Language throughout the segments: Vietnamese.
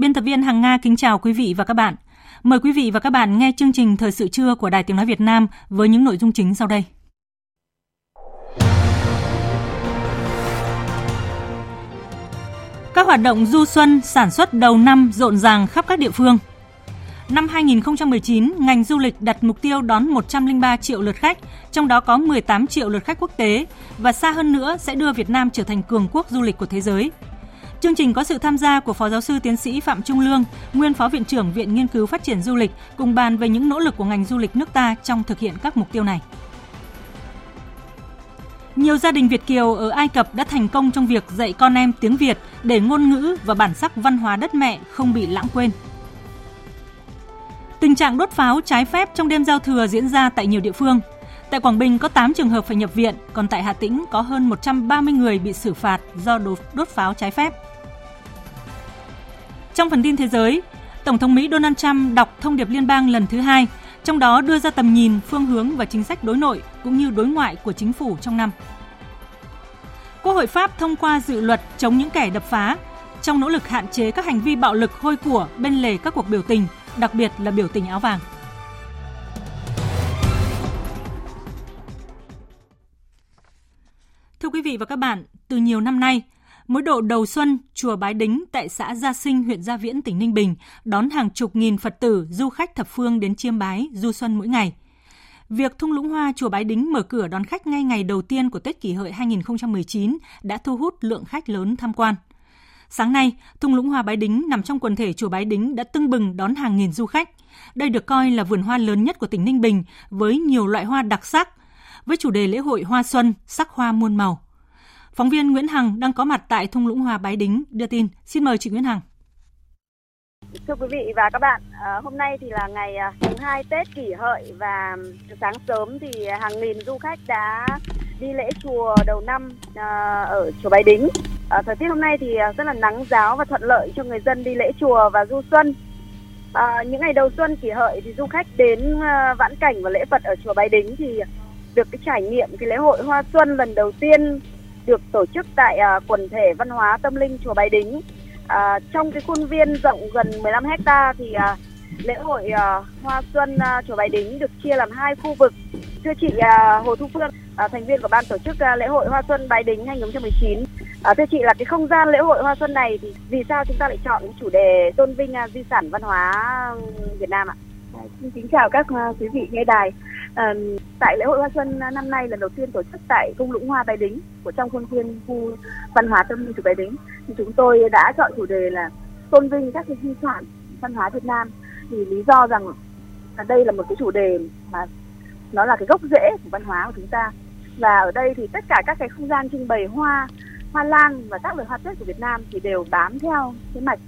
Biên tập viên Hằng Nga kính chào quý vị và các bạn. Mời quý vị và các bạn nghe chương trình Thời sự trưa của Đài Tiếng Nói Việt Nam với những nội dung chính sau đây. Các hoạt động du xuân sản xuất đầu năm rộn ràng khắp các địa phương. Năm 2019, ngành du lịch đặt mục tiêu đón 103 triệu lượt khách, trong đó có 18 triệu lượt khách quốc tế và xa hơn nữa sẽ đưa Việt Nam trở thành cường quốc du lịch của thế giới. Chương trình có sự tham gia của Phó Giáo sư Tiến sĩ Phạm Trung Lương, nguyên Phó Viện trưởng Viện Nghiên cứu Phát triển Du lịch, cùng bàn về những nỗ lực của ngành du lịch nước ta trong thực hiện các mục tiêu này. Nhiều gia đình Việt Kiều ở Ai Cập đã thành công trong việc dạy con em tiếng Việt để ngôn ngữ và bản sắc văn hóa đất mẹ không bị lãng quên. Tình trạng đốt pháo trái phép trong đêm giao thừa diễn ra tại nhiều địa phương. Tại Quảng Bình có 8 trường hợp phải nhập viện, còn tại Hà Tĩnh có hơn 130 người bị xử phạt do đốt, đốt pháo trái phép. Trong phần tin thế giới, Tổng thống Mỹ Donald Trump đọc thông điệp liên bang lần thứ hai, trong đó đưa ra tầm nhìn, phương hướng và chính sách đối nội cũng như đối ngoại của chính phủ trong năm. Quốc hội Pháp thông qua dự luật chống những kẻ đập phá, trong nỗ lực hạn chế các hành vi bạo lực hôi của bên lề các cuộc biểu tình, đặc biệt là biểu tình áo vàng. Thưa quý vị và các bạn, từ nhiều năm nay, Mỗi độ đầu xuân, chùa Bái Đính tại xã Gia Sinh, huyện Gia Viễn, tỉnh Ninh Bình đón hàng chục nghìn Phật tử, du khách thập phương đến chiêm bái, du xuân mỗi ngày. Việc thung lũng hoa chùa Bái Đính mở cửa đón khách ngay ngày đầu tiên của Tết kỷ hợi 2019 đã thu hút lượng khách lớn tham quan. Sáng nay, thung lũng hoa Bái Đính nằm trong quần thể chùa Bái Đính đã tưng bừng đón hàng nghìn du khách. Đây được coi là vườn hoa lớn nhất của tỉnh Ninh Bình với nhiều loại hoa đặc sắc, với chủ đề lễ hội hoa xuân, sắc hoa muôn màu. Phóng viên Nguyễn Hằng đang có mặt tại thung lũng Hòa, Bái Đính đưa tin. Xin mời chị Nguyễn Hằng. Thưa quý vị và các bạn, à, hôm nay thì là ngày à, thứ hai Tết kỷ hợi và sáng sớm thì hàng nghìn du khách đã đi lễ chùa đầu năm à, ở chùa Bái Đính. thời tiết hôm nay thì rất là nắng giáo và thuận lợi cho người dân đi lễ chùa và du xuân. À, những ngày đầu xuân kỷ hợi thì du khách đến vãn cảnh và lễ Phật ở chùa Bái Đính thì được cái trải nghiệm cái lễ hội hoa xuân lần đầu tiên được tổ chức tại uh, quần thể văn hóa tâm linh chùa Bái Đính. Uh, trong cái khuôn viên rộng gần 15 hecta thì uh, lễ hội uh, Hoa Xuân uh, chùa Bái Đính được chia làm hai khu vực. Thưa chị uh, Hồ Thu Phương, uh, thành viên của ban tổ chức uh, lễ hội Hoa Xuân Bái Đính 2019. À, thưa chị là cái không gian lễ hội Hoa Xuân này thì vì sao chúng ta lại chọn chủ đề tôn vinh uh, di sản văn hóa Việt Nam ạ? Xin kính chào các à, quý vị nghe đài. À, tại lễ hội Hoa Xuân năm nay lần đầu tiên tổ chức tại cung lũng hoa Bái Đính của trong khuôn viên khu văn hóa tâm linh của Bái Đính. Thì chúng tôi đã chọn chủ đề là tôn vinh các cái di sản văn hóa Việt Nam. Thì lý do rằng là đây là một cái chủ đề mà nó là cái gốc rễ của văn hóa của chúng ta. Và ở đây thì tất cả các cái không gian trưng bày hoa hoa lan và các loại hoa tết của Việt Nam thì đều bám theo cái mạch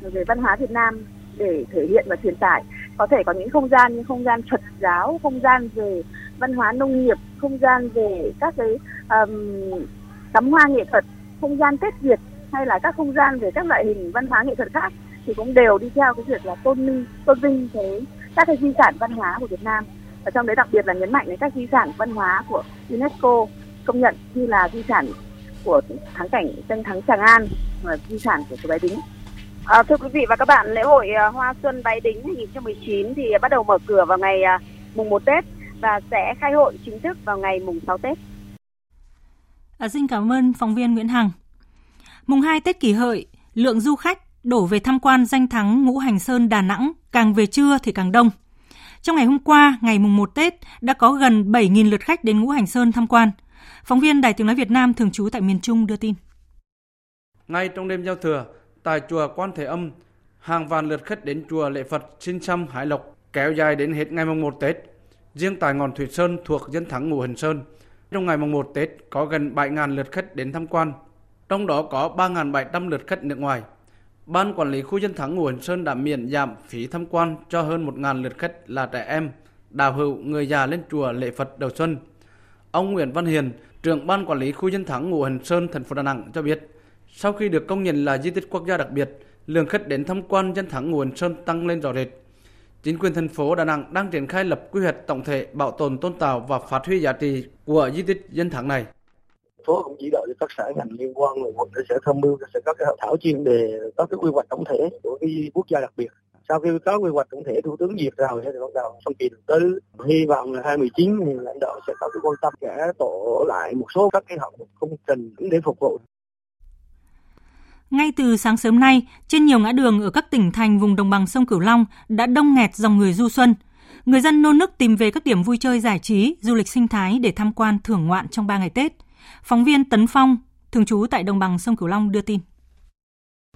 về văn hóa Việt Nam để thể hiện và truyền tải có thể có những không gian như không gian Phật giáo không gian về văn hóa nông nghiệp không gian về các cái um, tắm hoa nghệ thuật không gian Tết Việt hay là các không gian về các loại hình văn hóa nghệ thuật khác thì cũng đều đi theo cái việc là tôn vinh tôn vinh cái các cái di sản văn hóa của Việt Nam. Và trong đấy đặc biệt là nhấn mạnh đến các di sản văn hóa của UNESCO công nhận như là di sản của thắng cảnh danh thắng Tràng An và di sản của Bái Đính. À, thưa quý vị và các bạn, lễ hội à, Hoa Xuân Bái Đính 2019 thì bắt đầu mở cửa vào ngày à, mùng 1 Tết và sẽ khai hội chính thức vào ngày mùng 6 Tết. À, xin cảm ơn phóng viên Nguyễn Hằng. Mùng 2 Tết kỷ hợi, lượng du khách đổ về tham quan danh thắng Ngũ Hành Sơn Đà Nẵng càng về trưa thì càng đông. Trong ngày hôm qua, ngày mùng 1 Tết, đã có gần 7.000 lượt khách đến Ngũ Hành Sơn tham quan. Phóng viên Đài Tiếng Nói Việt Nam thường trú tại miền Trung đưa tin. Ngay trong đêm giao thừa, tại chùa Quan Thế Âm, hàng vạn lượt khách đến chùa lễ Phật Xin Xăm Hải Lộc kéo dài đến hết ngày mùng 1 Tết. Riêng tại ngọn Thủy Sơn thuộc dân thắng Ngũ Hành Sơn, trong ngày mùng 1 Tết có gần 7.000 lượt khách đến tham quan, trong đó có 3.700 lượt khách nước ngoài. Ban quản lý khu dân thắng Ngũ Hành Sơn đã miễn giảm phí tham quan cho hơn 1.000 lượt khách là trẻ em, đạo hữu, người già lên chùa lễ Phật đầu xuân. Ông Nguyễn Văn Hiền, trưởng ban quản lý khu dân thắng Ngũ Hành Sơn, thành phố Đà Nẵng cho biết, sau khi được công nhận là di tích quốc gia đặc biệt, lượng khách đến tham quan dân thắng nguồn Sơn tăng lên rõ rệt. Chính quyền thành phố Đà Nẵng đang triển khai lập quy hoạch tổng thể bảo tồn tôn tạo và phát huy giá trị của di tích dân thắng này. Phố cũng chỉ đạo cho các sở ngành liên quan rồi một sẽ tham mưu sẽ có cái hội thảo chuyên đề có cái quy hoạch tổng thể của cái quốc gia đặc biệt. Sau khi có quy hoạch tổng thể thủ tướng duyệt rồi thì bắt đầu phân kỳ tới hy vọng là 2019 thì lãnh đạo sẽ có cái quan tâm sẽ tổ lại một số các cái hạng mục công trình để phục vụ ngay từ sáng sớm nay, trên nhiều ngã đường ở các tỉnh thành vùng đồng bằng sông Cửu Long đã đông nghẹt dòng người du xuân. Người dân nô nức tìm về các điểm vui chơi giải trí, du lịch sinh thái để tham quan thưởng ngoạn trong 3 ngày Tết. Phóng viên Tấn Phong, thường trú tại đồng bằng sông Cửu Long đưa tin.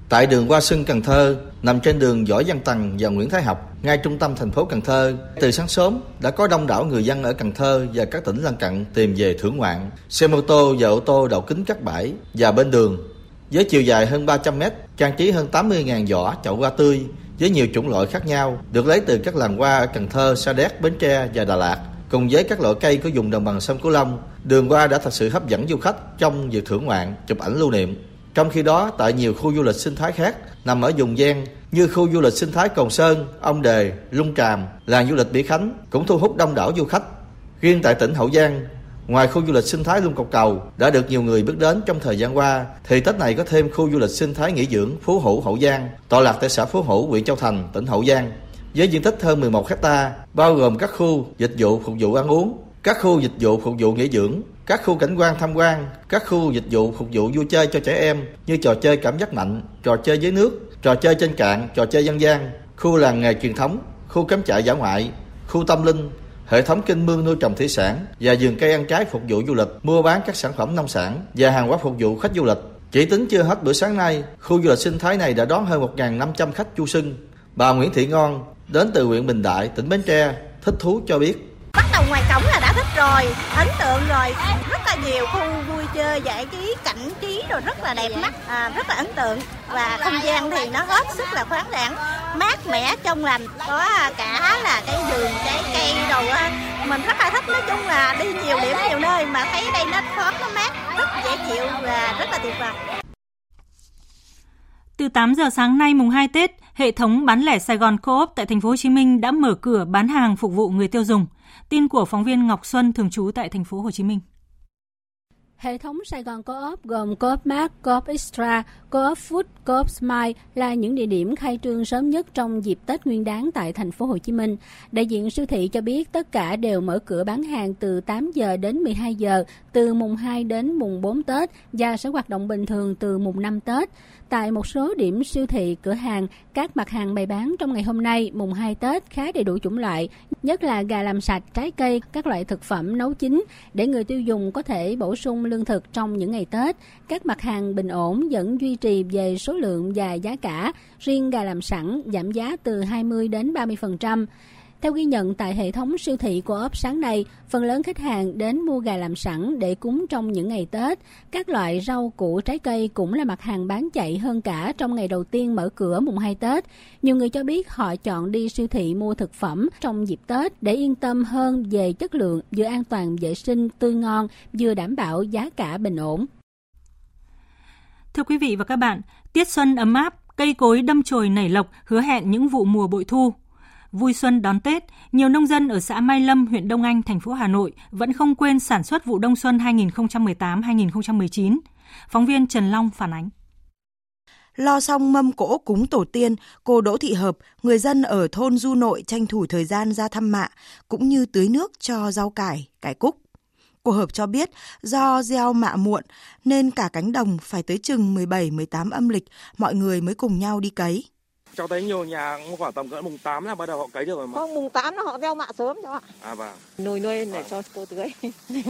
Tại đường Hoa Xuân Cần Thơ, nằm trên đường Võ Văn Tần và Nguyễn Thái Học, ngay trung tâm thành phố Cần Thơ, từ sáng sớm đã có đông đảo người dân ở Cần Thơ và các tỉnh lân cận tìm về thưởng ngoạn. Xe mô tô và ô tô đậu kính các bãi và bên đường với chiều dài hơn 300 mét, trang trí hơn 80.000 giỏ chậu hoa tươi với nhiều chủng loại khác nhau, được lấy từ các làng hoa ở Cần Thơ, Sa Đéc, Bến Tre và Đà Lạt. Cùng với các loại cây của vùng đồng bằng sông Cửu Long, đường hoa đã thật sự hấp dẫn du khách trong việc thưởng ngoạn, chụp ảnh lưu niệm. Trong khi đó, tại nhiều khu du lịch sinh thái khác nằm ở vùng gian như khu du lịch sinh thái Cồn Sơn, Ông Đề, Lung Tràm, làng du lịch Mỹ Khánh cũng thu hút đông đảo du khách. Riêng tại tỉnh Hậu Giang, Ngoài khu du lịch sinh thái Lung Cọc Cầu đã được nhiều người biết đến trong thời gian qua, thì Tết này có thêm khu du lịch sinh thái nghỉ dưỡng Phú Hữu Hậu Giang, tọa lạc tại xã Phú Hữu, huyện Châu Thành, tỉnh Hậu Giang, với diện tích hơn 11 hecta, bao gồm các khu dịch vụ phục vụ ăn uống, các khu dịch vụ phục vụ nghỉ dưỡng, các khu cảnh quan tham quan, các khu dịch vụ phục vụ vui chơi cho trẻ em như trò chơi cảm giác mạnh, trò chơi dưới nước, trò chơi trên cạn, trò chơi dân gian, khu làng nghề truyền thống, khu cắm trại dã ngoại, khu tâm linh, hệ thống kênh mương nuôi trồng thủy sản và vườn cây ăn trái phục vụ du lịch, mua bán các sản phẩm nông sản và hàng hóa phục vụ khách du lịch. Chỉ tính chưa hết bữa sáng nay, khu du lịch sinh thái này đã đón hơn 1.500 khách du xuân. Bà Nguyễn Thị Ngon đến từ huyện Bình Đại, tỉnh Bến Tre, thích thú cho biết bắt đầu ngoài cổng là rồi ấn tượng rồi. Rất là nhiều khu vui chơi giải trí cảnh trí rồi rất là đẹp mắt à, rất là ấn tượng. Và không gian thì nó hết sức là khoáng đẳng mát mẻ trong lành. Có à, cả là cái vườn trái cây đồ á mình rất là thích. Nói chung là đi nhiều điểm nhiều nơi mà thấy đây nó thoáng nó mát rất dễ chịu và rất là tuyệt vời. Từ 8 giờ sáng nay mùng 2 Tết, hệ thống bán lẻ Sài Gòn Co-op tại thành phố Hồ Chí Minh đã mở cửa bán hàng phục vụ người tiêu dùng. Tin của phóng viên Ngọc Xuân thường trú tại thành phố Hồ Chí Minh. Hệ thống Sài Gòn Co-op gồm Co-op Mart, Co-op Extra, Co-op Food, Co-op Smile là những địa điểm khai trương sớm nhất trong dịp Tết Nguyên đán tại thành phố Hồ Chí Minh. Đại diện siêu thị cho biết tất cả đều mở cửa bán hàng từ 8 giờ đến 12 giờ, từ mùng 2 đến mùng 4 Tết và sẽ hoạt động bình thường từ mùng 5 Tết. Tại một số điểm siêu thị, cửa hàng, các mặt hàng bày bán trong ngày hôm nay, mùng 2 Tết khá đầy đủ chủng loại, nhất là gà làm sạch, trái cây, các loại thực phẩm nấu chín để người tiêu dùng có thể bổ sung lương thực trong những ngày Tết. Các mặt hàng bình ổn vẫn duy trì về số lượng và giá cả, riêng gà làm sẵn giảm giá từ 20 đến 30%. Theo ghi nhận tại hệ thống siêu thị của ốp sáng nay, phần lớn khách hàng đến mua gà làm sẵn để cúng trong những ngày Tết. Các loại rau củ trái cây cũng là mặt hàng bán chạy hơn cả trong ngày đầu tiên mở cửa mùng 2 Tết. Nhiều người cho biết họ chọn đi siêu thị mua thực phẩm trong dịp Tết để yên tâm hơn về chất lượng, vừa an toàn vệ sinh, tươi ngon, vừa đảm bảo giá cả bình ổn. Thưa quý vị và các bạn, tiết xuân ấm áp, cây cối đâm chồi nảy lộc hứa hẹn những vụ mùa bội thu Vui xuân đón Tết, nhiều nông dân ở xã Mai Lâm, huyện Đông Anh, thành phố Hà Nội vẫn không quên sản xuất vụ đông xuân 2018-2019. Phóng viên Trần Long phản ánh. Lo xong mâm cỗ cúng tổ tiên, cô Đỗ Thị Hợp, người dân ở thôn Du Nội tranh thủ thời gian ra thăm mạ, cũng như tưới nước cho rau cải, cải cúc. Cô Hợp cho biết do gieo mạ muộn nên cả cánh đồng phải tới chừng 17-18 âm lịch mọi người mới cùng nhau đi cấy. Cháu thấy nhiều nhà khoảng tầm cỡ mùng 8 là bắt đầu họ cấy được rồi mà. Không, mùng 8 là họ gieo mạ sớm cho ạ. À vâng. Nồi nuôi để cho cô tưới.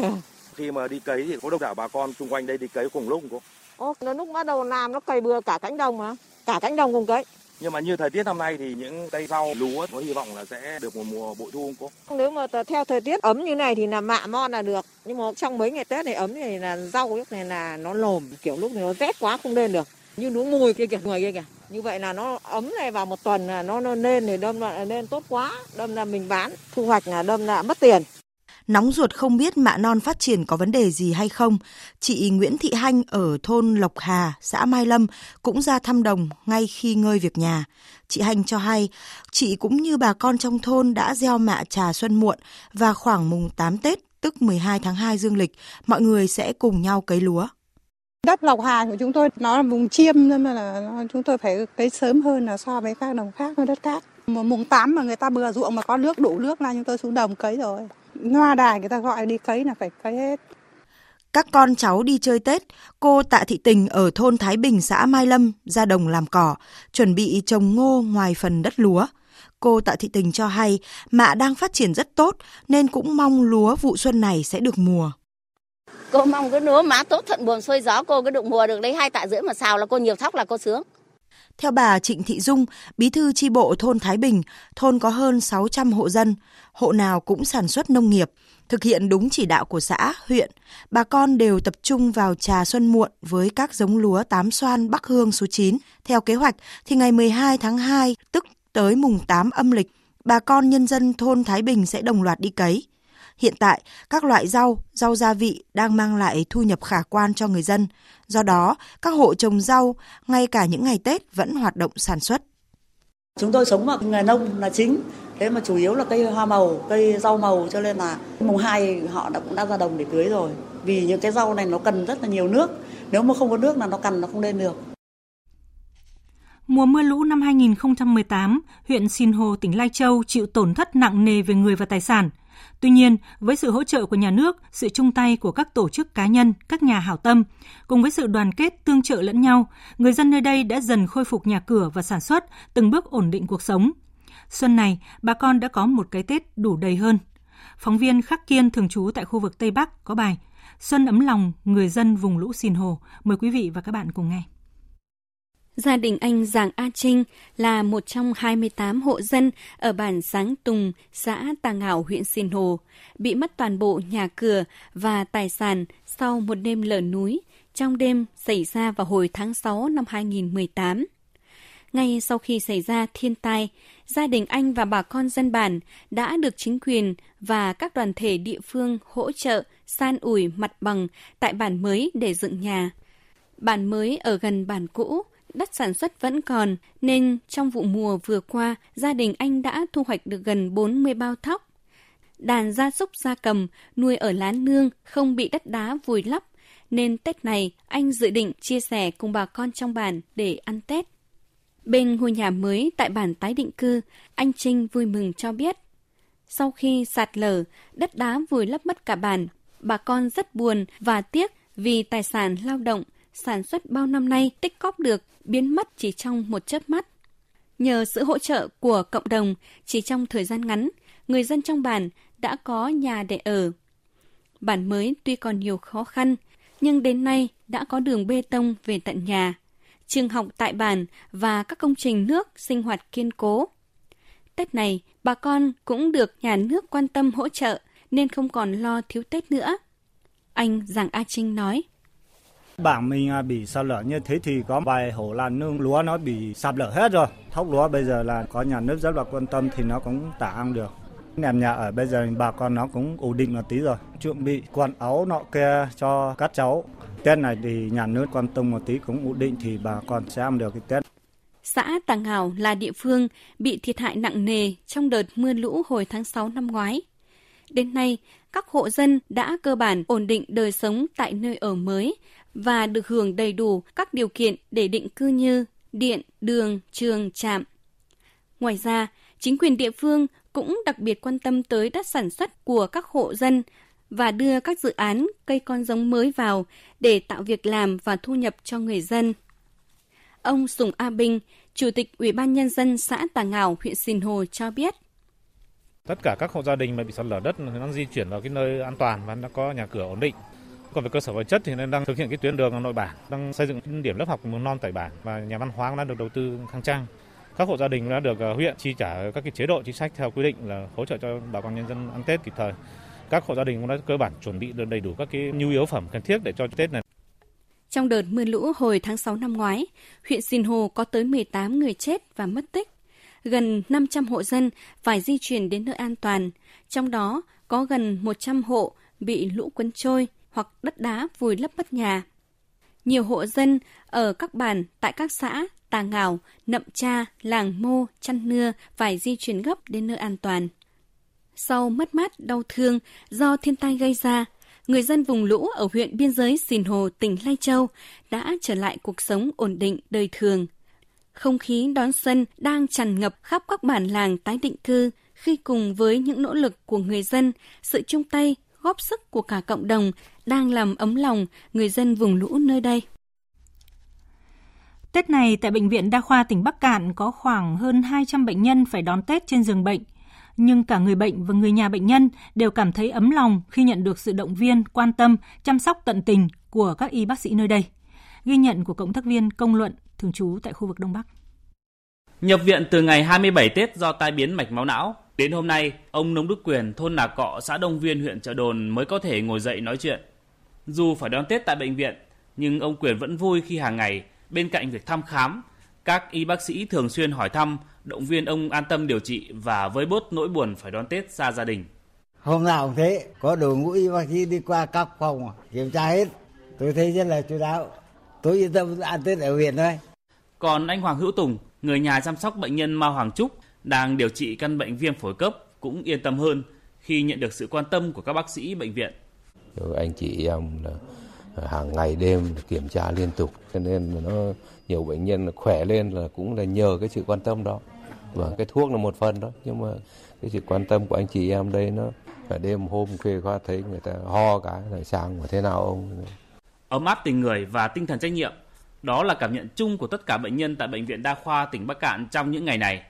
Khi mà đi cấy thì có đông đảo bà con xung quanh đây đi cấy cùng lúc không cô? Ô, nó lúc bắt đầu làm nó cày bừa cả cánh đồng mà, cả cánh đồng cùng cấy. Nhưng mà như thời tiết năm nay thì những cây rau lúa có hy vọng là sẽ được một mùa bội thu không cô? Nếu mà theo thời tiết ấm như này thì là mạ mon là được. Nhưng mà trong mấy ngày Tết này ấm này là rau lúc này là nó lồm, kiểu lúc này nó rét quá không lên được. Như núi mùi kia kìa, người kia kìa. Như vậy là nó ấm này vào một tuần là nó, nó lên thì đâm là lên tốt quá. Đâm là mình bán, thu hoạch là đâm là mất tiền. Nóng ruột không biết mạ non phát triển có vấn đề gì hay không, chị Nguyễn Thị Hanh ở thôn Lộc Hà, xã Mai Lâm cũng ra thăm đồng ngay khi ngơi việc nhà. Chị Hanh cho hay, chị cũng như bà con trong thôn đã gieo mạ trà xuân muộn và khoảng mùng 8 Tết, tức 12 tháng 2 dương lịch, mọi người sẽ cùng nhau cấy lúa. Đất Lộc Hà của chúng tôi nó là vùng chiêm nên là chúng tôi phải cấy sớm hơn là so với các đồng khác hơn đất khác. Mùng 8 mà người ta bừa ruộng mà có nước đủ nước là chúng tôi xuống đồng cấy rồi. Hoa đài người ta gọi đi cấy là phải cấy hết. Các con cháu đi chơi Tết, cô Tạ Thị Tình ở thôn Thái Bình xã Mai Lâm ra đồng làm cỏ, chuẩn bị trồng ngô ngoài phần đất lúa. Cô Tạ Thị Tình cho hay mạ đang phát triển rất tốt nên cũng mong lúa vụ xuân này sẽ được mùa. Cô mong cái lúa má tốt thuận buồm xuôi gió cô cứ được mùa được lấy hai tạ rưỡi mà xào là cô nhiều thóc là cô sướng. Theo bà Trịnh Thị Dung, bí thư chi bộ thôn Thái Bình, thôn có hơn 600 hộ dân, hộ nào cũng sản xuất nông nghiệp. Thực hiện đúng chỉ đạo của xã, huyện, bà con đều tập trung vào trà xuân muộn với các giống lúa tám xoan Bắc Hương số 9. Theo kế hoạch thì ngày 12 tháng 2, tức tới mùng 8 âm lịch, bà con nhân dân thôn Thái Bình sẽ đồng loạt đi cấy. Hiện tại, các loại rau, rau gia vị đang mang lại thu nhập khả quan cho người dân. Do đó, các hộ trồng rau, ngay cả những ngày Tết vẫn hoạt động sản xuất. Chúng tôi sống bằng nghề nông là chính, thế mà chủ yếu là cây hoa màu, cây rau màu cho nên là mùng 2 họ đã cũng đã ra đồng để tưới rồi. Vì những cái rau này nó cần rất là nhiều nước, nếu mà không có nước là nó cằn nó không lên được. Mùa mưa lũ năm 2018, huyện Sinh Hồ, tỉnh Lai Châu chịu tổn thất nặng nề về người và tài sản – Tuy nhiên, với sự hỗ trợ của nhà nước, sự chung tay của các tổ chức cá nhân, các nhà hảo tâm, cùng với sự đoàn kết tương trợ lẫn nhau, người dân nơi đây đã dần khôi phục nhà cửa và sản xuất, từng bước ổn định cuộc sống. Xuân này, bà con đã có một cái Tết đủ đầy hơn. Phóng viên Khắc Kiên thường trú tại khu vực Tây Bắc có bài Xuân ấm lòng người dân vùng lũ Sìn Hồ. Mời quý vị và các bạn cùng nghe. Gia đình anh Giàng A Trinh là một trong 28 hộ dân ở bản Sáng Tùng, xã Tà Ngảo, huyện Sinh Hồ, bị mất toàn bộ nhà cửa và tài sản sau một đêm lở núi trong đêm xảy ra vào hồi tháng 6 năm 2018. Ngay sau khi xảy ra thiên tai, gia đình anh và bà con dân bản đã được chính quyền và các đoàn thể địa phương hỗ trợ san ủi mặt bằng tại bản mới để dựng nhà. Bản mới ở gần bản cũ, đất sản xuất vẫn còn, nên trong vụ mùa vừa qua, gia đình anh đã thu hoạch được gần 40 bao thóc. Đàn gia súc gia cầm nuôi ở lán nương không bị đất đá vùi lấp, nên Tết này anh dự định chia sẻ cùng bà con trong bản để ăn Tết. Bên ngôi nhà mới tại bản tái định cư, anh Trinh vui mừng cho biết. Sau khi sạt lở, đất đá vùi lấp mất cả bản, bà con rất buồn và tiếc vì tài sản lao động sản xuất bao năm nay tích cóp được biến mất chỉ trong một chớp mắt. Nhờ sự hỗ trợ của cộng đồng, chỉ trong thời gian ngắn, người dân trong bản đã có nhà để ở. Bản mới tuy còn nhiều khó khăn, nhưng đến nay đã có đường bê tông về tận nhà, trường học tại bản và các công trình nước sinh hoạt kiên cố. Tết này, bà con cũng được nhà nước quan tâm hỗ trợ nên không còn lo thiếu Tết nữa. Anh Giàng A Trinh nói. Bảng mình à, bị sạt lở như thế thì có vài hộ làn nương lúa nó bị sạt lở hết rồi. Thóc lúa bây giờ là có nhà nước rất là quan tâm thì nó cũng tả ăn được. Nèm nhà ở bây giờ bà con nó cũng ổn định một tí rồi. Chuẩn bị quần áo nọ kia cho các cháu. Tết này thì nhà nước quan tâm một tí cũng ổn định thì bà con sẽ ăn được cái Tết. Xã Tàng Hảo là địa phương bị thiệt hại nặng nề trong đợt mưa lũ hồi tháng 6 năm ngoái. Đến nay, các hộ dân đã cơ bản ổn định đời sống tại nơi ở mới và được hưởng đầy đủ các điều kiện để định cư như điện, đường, trường, trạm. Ngoài ra, chính quyền địa phương cũng đặc biệt quan tâm tới đất sản xuất của các hộ dân và đưa các dự án cây con giống mới vào để tạo việc làm và thu nhập cho người dân. Ông Sùng A Bình, Chủ tịch Ủy ban Nhân dân xã Tà Ngảo, huyện Sìn Hồ cho biết. Tất cả các hộ gia đình mà bị sạt lở đất nó di chuyển vào cái nơi an toàn và nó có nhà cửa ổn định còn về cơ sở vật chất thì đang thực hiện cái tuyến đường nội bản, đang xây dựng điểm lớp học mầm non tại bản và nhà văn hóa đã được đầu tư khang trang. Các hộ gia đình đã được à, huyện chi trả các cái chế độ chính sách theo quy định là hỗ trợ cho bà con nhân dân ăn Tết kịp thời. Các hộ gia đình cũng đã cơ bản chuẩn bị được đầy đủ các cái nhu yếu phẩm cần thiết để cho Tết này. Trong đợt mưa lũ hồi tháng 6 năm ngoái, huyện Sìn Hồ có tới 18 người chết và mất tích. Gần 500 hộ dân phải di chuyển đến nơi an toàn, trong đó có gần 100 hộ bị lũ cuốn trôi hoặc đất đá vùi lấp mất nhà. Nhiều hộ dân ở các bản tại các xã Tà Ngào, Nậm Cha, Làng Mô, Chăn Nưa phải di chuyển gấp đến nơi an toàn. Sau mất mát đau thương do thiên tai gây ra, người dân vùng lũ ở huyện biên giới Sìn Hồ, tỉnh Lai Châu đã trở lại cuộc sống ổn định đời thường. Không khí đón xuân đang tràn ngập khắp các bản làng tái định cư khi cùng với những nỗ lực của người dân, sự chung tay, góp sức của cả cộng đồng đang làm ấm lòng người dân vùng lũ nơi đây. Tết này tại Bệnh viện Đa khoa tỉnh Bắc Cạn có khoảng hơn 200 bệnh nhân phải đón Tết trên giường bệnh. Nhưng cả người bệnh và người nhà bệnh nhân đều cảm thấy ấm lòng khi nhận được sự động viên, quan tâm, chăm sóc tận tình của các y bác sĩ nơi đây. Ghi nhận của cộng tác viên Công Luận, thường trú tại khu vực Đông Bắc. Nhập viện từ ngày 27 Tết do tai biến mạch máu não, đến hôm nay, ông Nông Đức Quyền, thôn Nà Cọ, xã Đông Viên, huyện Trợ Đồn mới có thể ngồi dậy nói chuyện. Dù phải đón Tết tại bệnh viện, nhưng ông Quyền vẫn vui khi hàng ngày bên cạnh việc thăm khám, các y bác sĩ thường xuyên hỏi thăm, động viên ông an tâm điều trị và với bớt nỗi buồn phải đón Tết xa gia đình. Hôm nào cũng thế, có đội ngũ y bác sĩ đi qua các phòng kiểm tra hết. Tôi thấy rất là chú đáo. Tôi yên tâm ăn Tết ở huyện thôi. Còn anh Hoàng Hữu Tùng, người nhà chăm sóc bệnh nhân Mao Hoàng Trúc đang điều trị căn bệnh viêm phổi cấp cũng yên tâm hơn khi nhận được sự quan tâm của các bác sĩ bệnh viện. Anh chị em là hàng ngày đêm kiểm tra liên tục cho nên là nó nhiều bệnh nhân khỏe lên là cũng là nhờ cái sự quan tâm đó. Và cái thuốc là một phần đó nhưng mà cái sự quan tâm của anh chị em đây nó cả đêm hôm khuya qua thấy người ta ho cái là sang và thế nào ông? Ấm áp tình người và tinh thần trách nhiệm đó là cảm nhận chung của tất cả bệnh nhân tại bệnh viện đa khoa tỉnh Bắc Cạn trong những ngày này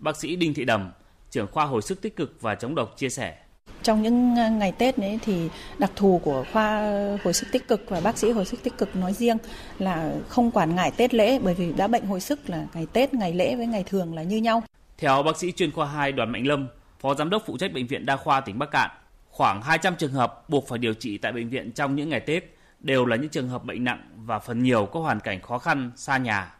bác sĩ Đinh Thị Đầm trưởng khoa hồi sức tích cực và chống độc chia sẻ trong những ờ, ngày Tết ấy thì đặc thù của khoa hồi sức tích cực và bác sĩ hồi sức tích cực nói riêng là không quản ngại Tết lễ bởi vì đã bệnh hồi sức là ngày Tết, ngày lễ với ngày thường là như nhau. Theo bác sĩ chuyên khoa 2 Đoàn Mạnh Lâm, Phó Giám đốc phụ trách Bệnh viện Đa khoa tỉnh Bắc Cạn, khoảng 200 trường hợp buộc phải điều trị tại bệnh viện trong những ngày Tết đều là những trường hợp bệnh nặng và phần nhiều có hoàn cảnh khó khăn, xa nhà.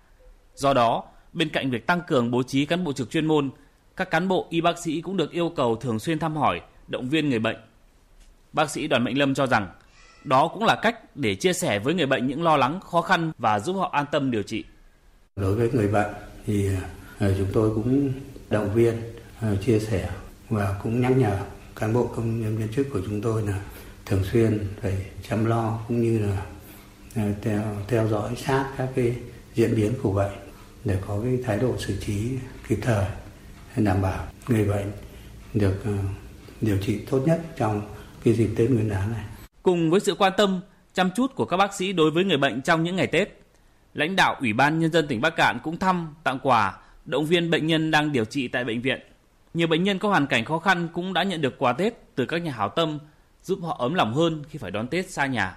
Do đó, bên cạnh việc tăng cường bố trí cán bộ trực chuyên môn, các cán bộ y bác sĩ cũng được yêu cầu thường xuyên thăm hỏi, động viên người bệnh. Bác sĩ Đoàn Mạnh Lâm cho rằng đó cũng là cách để chia sẻ với người bệnh những lo lắng, khó khăn và giúp họ an tâm điều trị. Đối với người bệnh thì à, chúng tôi cũng động viên, à, chia sẻ và cũng nhắc nhở cán bộ công nhân viên chức của chúng tôi là thường xuyên phải chăm lo cũng như là à, theo theo dõi sát các cái diễn biến của bệnh để có cái thái độ xử trí kịp thời đảm bảo người bệnh được ờ, điều trị tốt nhất trong cái dịp Tết Nguyên đán này. Cùng với sự quan tâm, chăm chút của các bác sĩ đối với người bệnh trong những ngày Tết, lãnh đạo Ủy ban Nhân dân tỉnh Bắc Cạn cũng thăm, tặng quà, động viên bệnh nhân đang điều trị tại bệnh viện. Nhiều bệnh nhân có hoàn cảnh khó khăn cũng đã nhận được quà Tết từ các nhà hảo tâm, giúp họ ấm lòng hơn khi phải đón Tết xa nhà.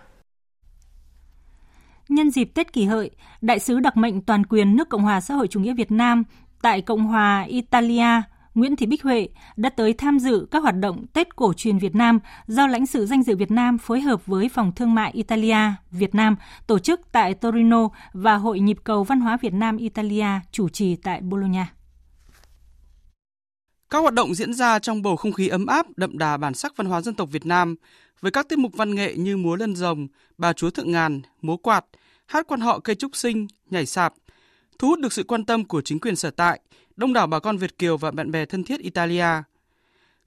Nhân dịp Tết kỷ hợi, Đại sứ đặc mệnh toàn quyền nước Cộng hòa xã hội chủ nghĩa Việt Nam tại Cộng hòa Italia Nguyễn Thị Bích Huệ đã tới tham dự các hoạt động Tết cổ truyền Việt Nam do lãnh sự danh dự Việt Nam phối hợp với Phòng Thương mại Italia Việt Nam tổ chức tại Torino và Hội nhịp cầu văn hóa Việt Nam Italia chủ trì tại Bologna. Các hoạt động diễn ra trong bầu không khí ấm áp, đậm đà bản sắc văn hóa dân tộc Việt Nam, với các tiết mục văn nghệ như múa lân rồng, bà chúa thượng ngàn, múa quạt, hát quan họ cây trúc sinh, nhảy sạp, thu hút được sự quan tâm của chính quyền sở tại, đông đảo bà con Việt Kiều và bạn bè thân thiết Italia.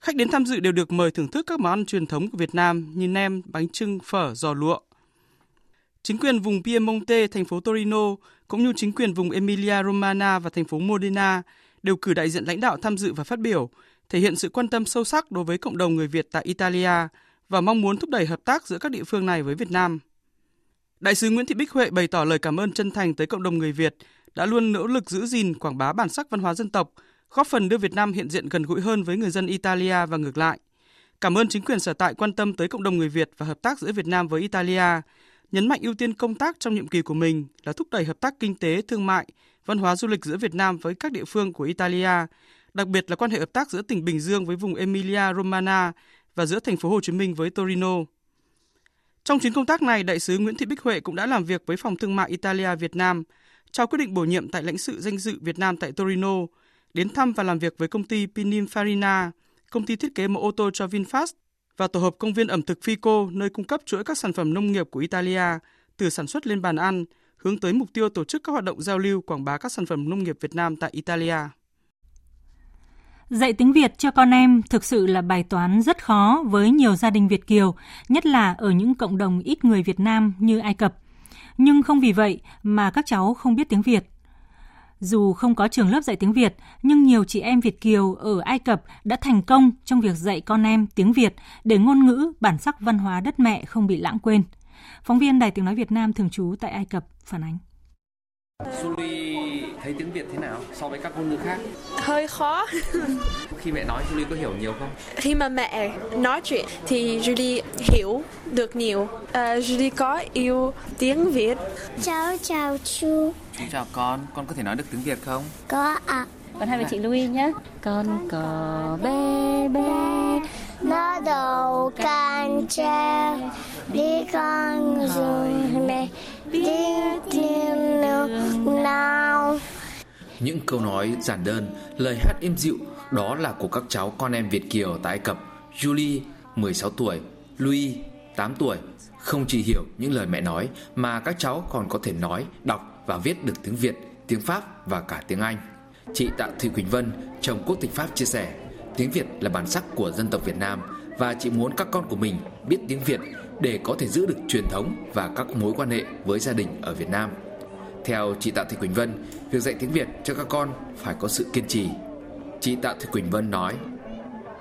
Khách đến tham dự đều được mời thưởng thức các món ăn truyền thống của Việt Nam như nem, bánh trưng, phở, giò lụa. Chính quyền vùng Piemonte, thành phố Torino, cũng như chính quyền vùng Emilia Romagna và thành phố Modena đều cử đại diện lãnh đạo tham dự và phát biểu, thể hiện sự quan tâm sâu sắc đối với cộng đồng người Việt tại Italia và mong muốn thúc đẩy hợp tác giữa các địa phương này với Việt Nam. Đại sứ Nguyễn Thị Bích Huệ bày tỏ lời cảm ơn chân thành tới cộng đồng người Việt đã luôn nỗ lực giữ gìn quảng bá bản sắc văn hóa dân tộc, góp phần đưa Việt Nam hiện diện gần gũi hơn với người dân Italia và ngược lại. cảm ơn chính quyền sở tại quan tâm tới cộng đồng người Việt và hợp tác giữa Việt Nam với Italia, nhấn mạnh ưu tiên công tác trong nhiệm kỳ của mình là thúc đẩy hợp tác kinh tế, thương mại, văn hóa du lịch giữa Việt Nam với các địa phương của Italia, đặc biệt là quan hệ hợp tác giữa tỉnh Bình Dương với vùng Emilia Romagna và giữa thành phố Hồ Chí Minh với Torino. Trong chuyến công tác này, đại sứ Nguyễn Thị Bích Huệ cũng đã làm việc với phòng thương mại Italia Việt Nam, trao quyết định bổ nhiệm tại lãnh sự danh dự Việt Nam tại Torino, đến thăm và làm việc với công ty Pininfarina, công ty thiết kế mẫu ô tô cho VinFast và tổ hợp công viên ẩm thực Fico nơi cung cấp chuỗi các sản phẩm nông nghiệp của Italia từ sản xuất lên bàn ăn, hướng tới mục tiêu tổ chức các hoạt động giao lưu quảng bá các sản phẩm nông nghiệp Việt Nam tại Italia. Dạy tiếng Việt cho con em thực sự là bài toán rất khó với nhiều gia đình Việt Kiều, nhất là ở những cộng đồng ít người Việt Nam như Ai Cập. Nhưng không vì vậy mà các cháu không biết tiếng Việt. Dù không có trường lớp dạy tiếng Việt, nhưng nhiều chị em Việt Kiều ở Ai Cập đã thành công trong việc dạy con em tiếng Việt để ngôn ngữ, bản sắc văn hóa đất mẹ không bị lãng quên. Phóng viên Đài Tiếng Nói Việt Nam thường trú tại Ai Cập phản ánh. Thấy tiếng Việt thế nào so với các ngôn ngữ khác? Hơi khó. Khi mẹ nói Julie có hiểu nhiều không? Khi mà mẹ nói chuyện thì Julie hiểu được nhiều. Uh, Julie có yêu tiếng Việt. Cháu chào chú. Chú chào con, con có thể nói được tiếng Việt không? Có ạ. À. Con hai với chị Louis nhé. Con có bé bé nó đầu can tre đi con rồi mẹ những câu nói giản đơn, lời hát êm dịu đó là của các cháu con em Việt Kiều tại Ai Cập. Julie, 16 tuổi, Louis, 8 tuổi, không chỉ hiểu những lời mẹ nói mà các cháu còn có thể nói, đọc và viết được tiếng Việt, tiếng Pháp và cả tiếng Anh. Chị Tạ Thị Quỳnh Vân, chồng quốc tịch Pháp chia sẻ, tiếng Việt là bản sắc của dân tộc Việt Nam và chị muốn các con của mình biết tiếng Việt để có thể giữ được truyền thống và các mối quan hệ với gia đình ở Việt Nam. Theo chị Tạ Thị Quỳnh Vân, việc dạy tiếng Việt cho các con phải có sự kiên trì. Chị Tạ Thị Quỳnh Vân nói: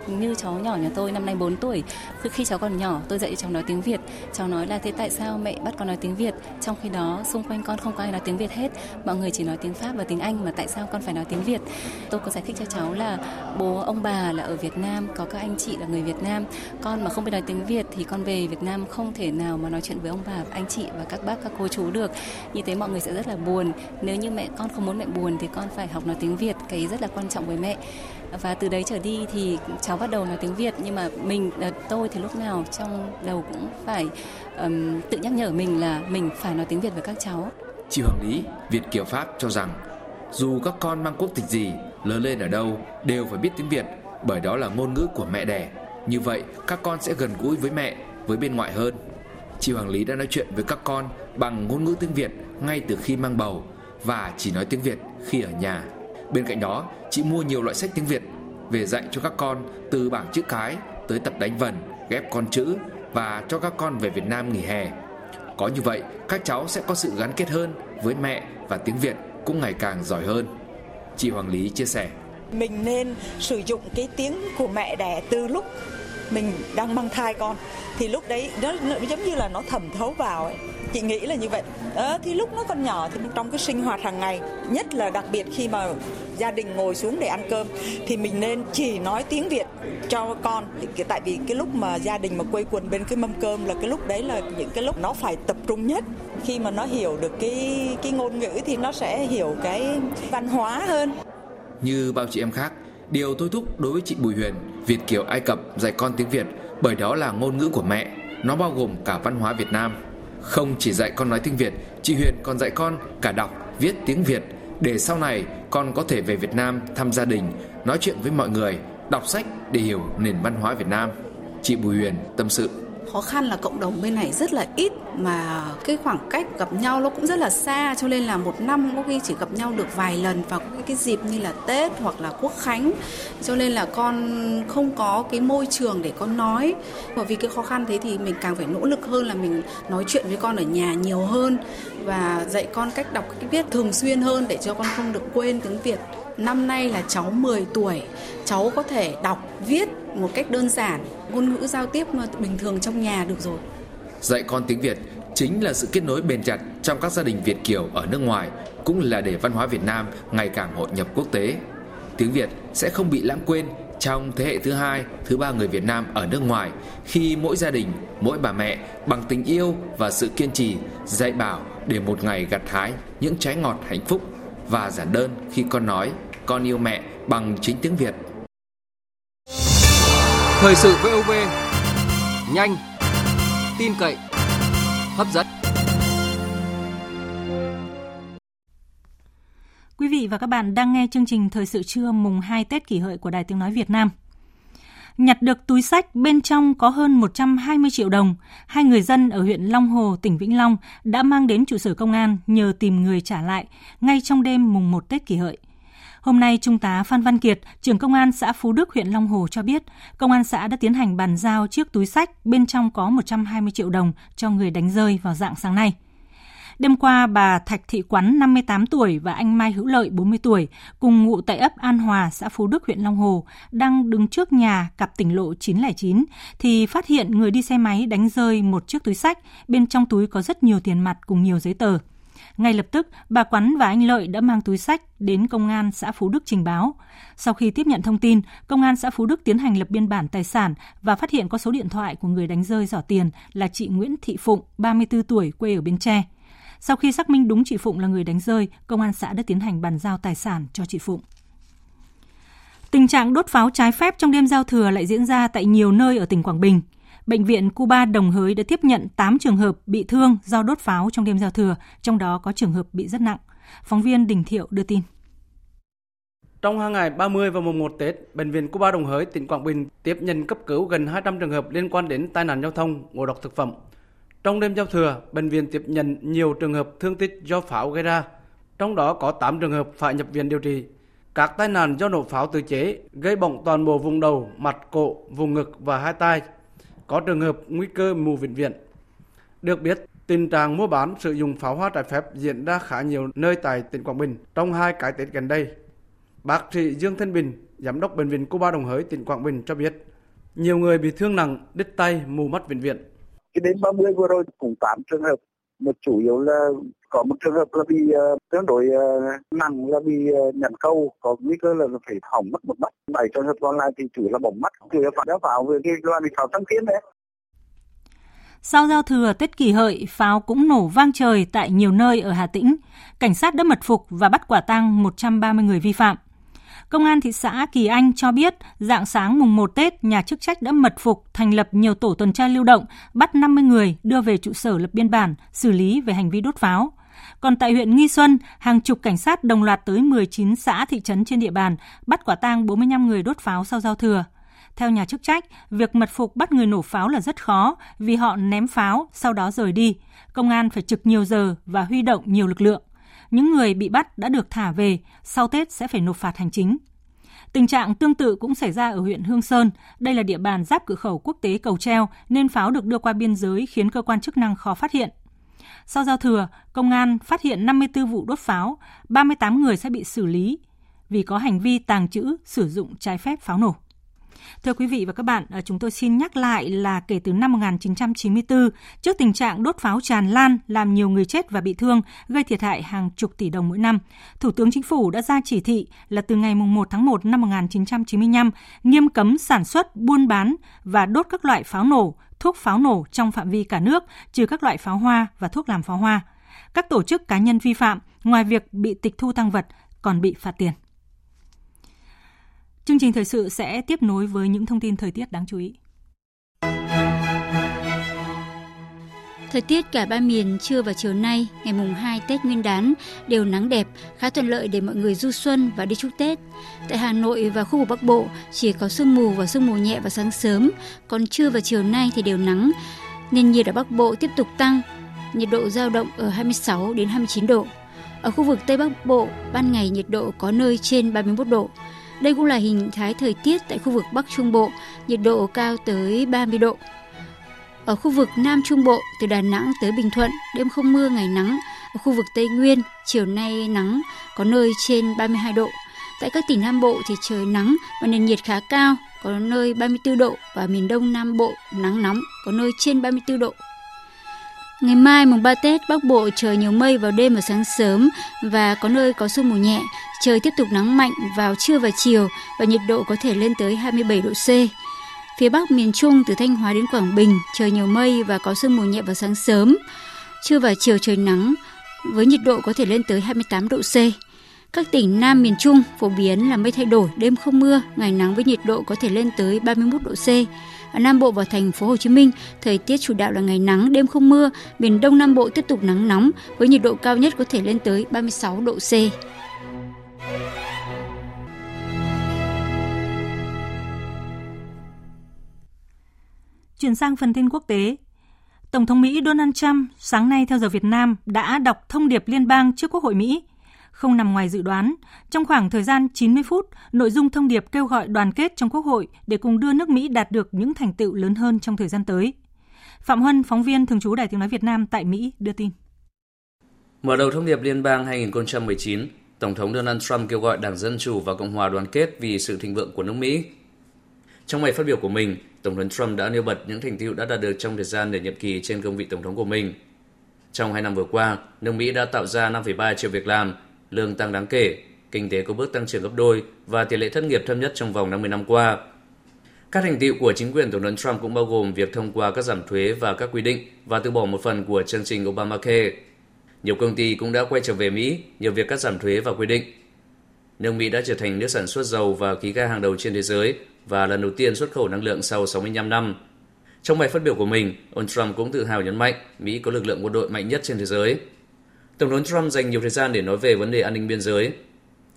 như cháu nhỏ nhà tôi, năm nay 4 tuổi. Khi cháu còn nhỏ, tôi dạy cho cháu nói tiếng Việt. Cháu nói là, thế tại sao mẹ bắt con nói tiếng Việt? Trong khi đó, xung quanh con không có ai nói tiếng Việt hết. Mọi người chỉ nói tiếng Pháp và tiếng Anh mà tại sao con phải nói tiếng Việt? Tôi có giải thích cho cháu là bố, ông bà là ở Việt Nam, có các anh chị là người Việt Nam. Con mà không biết nói tiếng Việt thì con về Việt Nam không thể nào mà nói chuyện với ông bà, anh chị và các bác, các cô chú được. Như thế mọi người sẽ rất là buồn. Nếu như mẹ, con không muốn mẹ buồn thì con phải học nói tiếng Việt, cái rất là quan trọng với mẹ và từ đấy trở đi thì cháu bắt đầu nói tiếng Việt nhưng mà mình ờ, tôi thì lúc nào trong đầu cũng phải um, tự nhắc nhở mình là mình phải nói tiếng Việt với các cháu. Chị Hoàng Lý, Việt Kiều Pháp cho rằng dù các con mang quốc tịch gì, lớn lên ở đâu đều phải biết tiếng Việt bởi đó là ngôn ngữ của mẹ đẻ. Như vậy các con sẽ gần gũi với mẹ, với bên ngoại hơn. Chị Hoàng Lý đã nói chuyện với các con bằng ngôn ngữ tiếng Việt ngay từ khi mang bầu và chỉ nói tiếng Việt khi ở nhà. Bên cạnh đó, chị mua nhiều loại sách tiếng Việt về dạy cho các con từ bảng chữ cái tới tập đánh vần, ghép con chữ và cho các con về Việt Nam nghỉ hè. Có như vậy, các cháu sẽ có sự gắn kết hơn với mẹ và tiếng Việt cũng ngày càng giỏi hơn. Chị Hoàng Lý chia sẻ. Mình nên sử dụng cái tiếng của mẹ đẻ từ lúc mình đang mang thai con thì lúc đấy nó, nó giống như là nó thẩm thấu vào ấy. Chị nghĩ là như vậy. À, thì lúc nó còn nhỏ thì trong cái sinh hoạt hàng ngày nhất là đặc biệt khi mà gia đình ngồi xuống để ăn cơm thì mình nên chỉ nói tiếng việt cho con. Tại vì cái lúc mà gia đình mà quây quần bên cái mâm cơm là cái lúc đấy là những cái lúc nó phải tập trung nhất. Khi mà nó hiểu được cái cái ngôn ngữ thì nó sẽ hiểu cái văn hóa hơn. Như bao chị em khác điều thôi thúc đối với chị Bùi Huyền Việt kiều Ai Cập dạy con tiếng Việt bởi đó là ngôn ngữ của mẹ. Nó bao gồm cả văn hóa Việt Nam. Không chỉ dạy con nói tiếng Việt, chị Huyền còn dạy con cả đọc, viết tiếng Việt. Để sau này con có thể về Việt Nam thăm gia đình, nói chuyện với mọi người, đọc sách để hiểu nền văn hóa Việt Nam. Chị Bùi Huyền tâm sự khó khăn là cộng đồng bên này rất là ít mà cái khoảng cách gặp nhau nó cũng rất là xa cho nên là một năm có khi chỉ gặp nhau được vài lần vào cái, cái dịp như là Tết hoặc là Quốc Khánh. Cho nên là con không có cái môi trường để con nói. Và vì cái khó khăn thế thì mình càng phải nỗ lực hơn là mình nói chuyện với con ở nhà nhiều hơn và dạy con cách đọc cách viết thường xuyên hơn để cho con không được quên tiếng Việt. Năm nay là cháu 10 tuổi, cháu có thể đọc, viết một cách đơn giản, ngôn ngữ giao tiếp mà bình thường trong nhà được rồi. Dạy con tiếng Việt chính là sự kết nối bền chặt trong các gia đình Việt Kiều ở nước ngoài, cũng là để văn hóa Việt Nam ngày càng hội nhập quốc tế. Tiếng Việt sẽ không bị lãng quên trong thế hệ thứ hai, thứ ba người Việt Nam ở nước ngoài khi mỗi gia đình, mỗi bà mẹ bằng tình yêu và sự kiên trì dạy bảo để một ngày gặt hái những trái ngọt hạnh phúc và giản đơn khi con nói con yêu mẹ bằng chính tiếng Việt. Thời sự VOV nhanh, tin cậy, hấp dẫn. Quý vị và các bạn đang nghe chương trình Thời sự trưa mùng 2 Tết kỷ hợi của Đài Tiếng Nói Việt Nam. Nhặt được túi sách bên trong có hơn 120 triệu đồng, hai người dân ở huyện Long Hồ, tỉnh Vĩnh Long đã mang đến trụ sở công an nhờ tìm người trả lại ngay trong đêm mùng 1 Tết kỷ hợi. Hôm nay, Trung tá Phan Văn Kiệt, trưởng công an xã Phú Đức, huyện Long Hồ cho biết, công an xã đã tiến hành bàn giao chiếc túi sách bên trong có 120 triệu đồng cho người đánh rơi vào dạng sáng nay. Đêm qua, bà Thạch Thị Quắn, 58 tuổi và anh Mai Hữu Lợi, 40 tuổi, cùng ngụ tại ấp An Hòa, xã Phú Đức, huyện Long Hồ, đang đứng trước nhà cặp tỉnh lộ 909, thì phát hiện người đi xe máy đánh rơi một chiếc túi sách, bên trong túi có rất nhiều tiền mặt cùng nhiều giấy tờ. Ngay lập tức, bà Quắn và anh Lợi đã mang túi sách đến công an xã Phú Đức trình báo. Sau khi tiếp nhận thông tin, công an xã Phú Đức tiến hành lập biên bản tài sản và phát hiện có số điện thoại của người đánh rơi giỏ tiền là chị Nguyễn Thị Phụng, 34 tuổi, quê ở Bến Tre. Sau khi xác minh đúng chị Phụng là người đánh rơi, công an xã đã tiến hành bàn giao tài sản cho chị Phụng. Tình trạng đốt pháo trái phép trong đêm giao thừa lại diễn ra tại nhiều nơi ở tỉnh Quảng Bình. Bệnh viện Cuba Đồng Hới đã tiếp nhận 8 trường hợp bị thương do đốt pháo trong đêm giao thừa, trong đó có trường hợp bị rất nặng. Phóng viên Đình Thiệu đưa tin. Trong hai ngày 30 và mùng 1 Tết, Bệnh viện Cuba Đồng Hới, tỉnh Quảng Bình tiếp nhận cấp cứu gần 200 trường hợp liên quan đến tai nạn giao thông, ngộ độc thực phẩm. Trong đêm giao thừa, bệnh viện tiếp nhận nhiều trường hợp thương tích do pháo gây ra, trong đó có 8 trường hợp phải nhập viện điều trị. Các tai nạn do nổ pháo tự chế gây bỏng toàn bộ vùng đầu, mặt, cổ, vùng ngực và hai tay. Có trường hợp nguy cơ mù vĩnh viễn. Được biết, tình trạng mua bán sử dụng pháo hoa trái phép diễn ra khá nhiều nơi tại tỉnh Quảng Bình trong hai cái Tết gần đây. Bác sĩ Dương Thanh Bình, giám đốc bệnh viện Cuba Đồng Hới, tỉnh Quảng Bình cho biết, nhiều người bị thương nặng, đứt tay, mù mắt vĩnh viễn cái đến 30 vừa rồi cũng 8 trường hợp một chủ yếu là có một trường hợp là bị uh, tương đối uh, nặng là bị ờ, uh, nhận câu có nguy cơ là phải hỏng mất một mắt bảy trường hợp còn lại thì chủ là bỏng mắt chủ yếu phải đeo pháo với cái loại bị pháo tăng tiến đấy sau giao thừa Tết kỷ hợi, pháo cũng nổ vang trời tại nhiều nơi ở Hà Tĩnh. Cảnh sát đã mật phục và bắt quả tang 130 người vi phạm. Công an thị xã Kỳ Anh cho biết, dạng sáng mùng 1 Tết, nhà chức trách đã mật phục thành lập nhiều tổ tuần tra lưu động, bắt 50 người đưa về trụ sở lập biên bản, xử lý về hành vi đốt pháo. Còn tại huyện Nghi Xuân, hàng chục cảnh sát đồng loạt tới 19 xã thị trấn trên địa bàn, bắt quả tang 45 người đốt pháo sau giao thừa. Theo nhà chức trách, việc mật phục bắt người nổ pháo là rất khó vì họ ném pháo, sau đó rời đi. Công an phải trực nhiều giờ và huy động nhiều lực lượng những người bị bắt đã được thả về, sau Tết sẽ phải nộp phạt hành chính. Tình trạng tương tự cũng xảy ra ở huyện Hương Sơn. Đây là địa bàn giáp cửa khẩu quốc tế Cầu Treo nên pháo được đưa qua biên giới khiến cơ quan chức năng khó phát hiện. Sau giao thừa, công an phát hiện 54 vụ đốt pháo, 38 người sẽ bị xử lý vì có hành vi tàng trữ, sử dụng trái phép pháo nổ. Thưa quý vị và các bạn, à, chúng tôi xin nhắc lại là kể từ năm 1994, trước tình trạng đốt pháo tràn lan làm nhiều người chết và bị thương, gây thiệt hại hàng chục tỷ đồng mỗi năm, Thủ tướng Chính phủ đã ra chỉ thị là từ ngày 1 tháng 1 năm 1995 nghiêm cấm sản xuất, buôn bán và đốt các loại pháo nổ, thuốc pháo nổ trong phạm vi cả nước, trừ các loại pháo hoa và thuốc làm pháo hoa. Các tổ chức cá nhân vi phạm, ngoài việc bị tịch thu tăng vật, còn bị phạt tiền. Chương trình thời sự sẽ tiếp nối với những thông tin thời tiết đáng chú ý. Thời tiết cả ba miền trưa và chiều nay, ngày mùng 2 Tết Nguyên đán đều nắng đẹp, khá thuận lợi để mọi người du xuân và đi chúc Tết. Tại Hà Nội và khu vực Bắc Bộ chỉ có sương mù và sương mù nhẹ vào sáng sớm, còn trưa và chiều nay thì đều nắng. Nền nhiệt ở Bắc Bộ tiếp tục tăng, nhiệt độ dao động ở 26 đến 29 độ. Ở khu vực Tây Bắc Bộ, ban ngày nhiệt độ có nơi trên 31 độ. Đây cũng là hình thái thời tiết tại khu vực Bắc Trung Bộ, nhiệt độ cao tới 30 độ. Ở khu vực Nam Trung Bộ, từ Đà Nẵng tới Bình Thuận, đêm không mưa, ngày nắng. Ở khu vực Tây Nguyên, chiều nay nắng, có nơi trên 32 độ. Tại các tỉnh Nam Bộ thì trời nắng và nền nhiệt khá cao, có nơi 34 độ và miền Đông Nam Bộ nắng nóng, có nơi trên 34 độ. Ngày mai mùng 3 Tết, Bắc Bộ trời nhiều mây vào đêm và sáng sớm và có nơi có sương mù nhẹ. trời tiếp tục nắng mạnh vào trưa và chiều và nhiệt độ có thể lên tới 27 độ C. Phía Bắc miền Trung từ Thanh Hóa đến Quảng Bình, trời nhiều mây và có sương mù nhẹ vào sáng sớm. Trưa và chiều trời nắng với nhiệt độ có thể lên tới 28 độ C. Các tỉnh Nam miền Trung phổ biến là mây thay đổi, đêm không mưa, ngày nắng với nhiệt độ có thể lên tới 31 độ C. Ở Nam Bộ và thành phố Hồ Chí Minh, thời tiết chủ đạo là ngày nắng, đêm không mưa. Miền Đông Nam Bộ tiếp tục nắng nóng với nhiệt độ cao nhất có thể lên tới 36 độ C. Chuyển sang phần tin quốc tế, Tổng thống Mỹ Donald Trump sáng nay theo giờ Việt Nam đã đọc thông điệp liên bang trước Quốc hội Mỹ. Không nằm ngoài dự đoán, trong khoảng thời gian 90 phút, nội dung thông điệp kêu gọi đoàn kết trong Quốc hội để cùng đưa nước Mỹ đạt được những thành tựu lớn hơn trong thời gian tới. Phạm Huân, phóng viên thường trú Đài Tiếng Nói Việt Nam tại Mỹ đưa tin. Mở đầu thông điệp liên bang 2019, Tổng thống Donald Trump kêu gọi Đảng Dân Chủ và Cộng hòa đoàn kết vì sự thịnh vượng của nước Mỹ. Trong bài phát biểu của mình, Tổng thống Trump đã nêu bật những thành tựu đã đạt được trong thời gian để nhiệm kỳ trên cương vị Tổng thống của mình. Trong hai năm vừa qua, nước Mỹ đã tạo ra 5,3 triệu việc làm, lương tăng đáng kể, kinh tế có bước tăng trưởng gấp đôi và tỷ lệ thất nghiệp thấp nhất trong vòng 50 năm qua. Các thành tựu của chính quyền Tổng thống Trump cũng bao gồm việc thông qua các giảm thuế và các quy định và từ bỏ một phần của chương trình Obamacare. Nhiều công ty cũng đã quay trở về Mỹ nhờ việc cắt giảm thuế và quy định. Nước Mỹ đã trở thành nước sản xuất dầu và khí ga hàng đầu trên thế giới và lần đầu tiên xuất khẩu năng lượng sau 65 năm. Trong bài phát biểu của mình, ông Trump cũng tự hào nhấn mạnh Mỹ có lực lượng quân đội mạnh nhất trên thế giới. Tổng thống Trump dành nhiều thời gian để nói về vấn đề an ninh biên giới.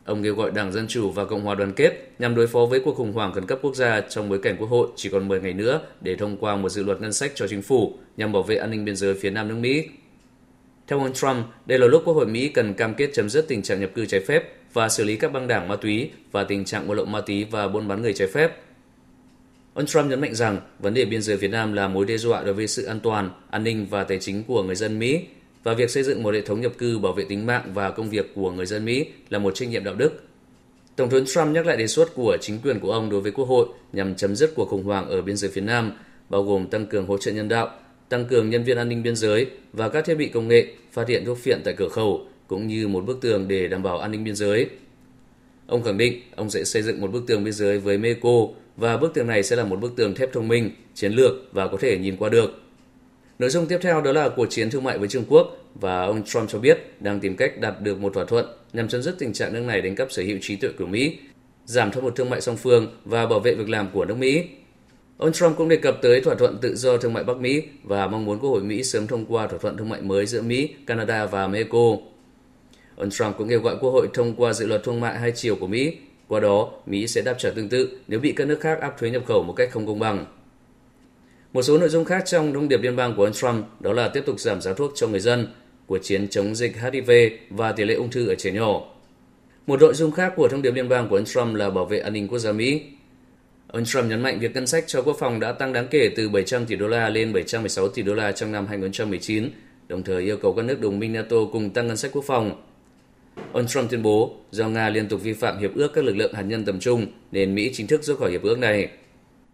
Ông kêu gọi Đảng Dân Chủ và Cộng hòa đoàn kết nhằm đối phó với cuộc khủng hoảng khẩn cấp quốc gia trong bối cảnh Quốc hội chỉ còn 10 ngày nữa để thông qua một dự luật ngân sách cho chính phủ nhằm bảo vệ an ninh biên giới phía nam nước Mỹ. Theo ông Trump, đây là lúc Quốc hội Mỹ cần cam kết chấm dứt tình trạng nhập cư trái phép và xử lý các băng đảng ma túy và tình trạng buôn lậu ma túy và buôn bán người trái phép. Ông Trump nhấn mạnh rằng vấn đề biên giới Việt Nam là mối đe dọa đối với sự an toàn, an ninh và tài chính của người dân Mỹ và việc xây dựng một hệ thống nhập cư bảo vệ tính mạng và công việc của người dân Mỹ là một trách nhiệm đạo đức. Tổng thống Trump nhắc lại đề xuất của chính quyền của ông đối với Quốc hội nhằm chấm dứt cuộc khủng hoảng ở biên giới phía Nam, bao gồm tăng cường hỗ trợ nhân đạo, tăng cường nhân viên an ninh biên giới và các thiết bị công nghệ, phát hiện thuốc phiện tại cửa khẩu, cũng như một bức tường để đảm bảo an ninh biên giới. Ông khẳng định ông sẽ xây dựng một bức tường biên giới với Mexico và bức tường này sẽ là một bức tường thép thông minh, chiến lược và có thể nhìn qua được. Nội dung tiếp theo đó là cuộc chiến thương mại với Trung Quốc và ông Trump cho biết đang tìm cách đạt được một thỏa thuận nhằm chấm dứt tình trạng nước này đánh cắp sở hữu trí tuệ của Mỹ, giảm thâm hụt thương mại song phương và bảo vệ việc làm của nước Mỹ. Ông Trump cũng đề cập tới thỏa thuận tự do thương mại Bắc Mỹ và mong muốn Quốc hội Mỹ sớm thông qua thỏa thuận thương mại mới giữa Mỹ, Canada và Mexico. Ông Trump cũng kêu gọi Quốc hội thông qua dự luật thương mại hai chiều của Mỹ. Qua đó, Mỹ sẽ đáp trả tương tự nếu bị các nước khác áp thuế nhập khẩu một cách không công bằng. Một số nội dung khác trong thông điệp liên bang của ông Trump đó là tiếp tục giảm giá thuốc cho người dân, cuộc chiến chống dịch HIV và tỷ lệ ung thư ở trẻ nhỏ. Một nội dung khác của thông điệp liên bang của ông Trump là bảo vệ an ninh quốc gia Mỹ. Ông Trump nhấn mạnh việc ngân sách cho quốc phòng đã tăng đáng kể từ 700 tỷ đô la lên 716 tỷ đô la trong năm 2019, đồng thời yêu cầu các nước đồng minh NATO cùng tăng ngân sách quốc phòng. Ông Trump tuyên bố do Nga liên tục vi phạm hiệp ước các lực lượng hạt nhân tầm trung nên Mỹ chính thức rút khỏi hiệp ước này.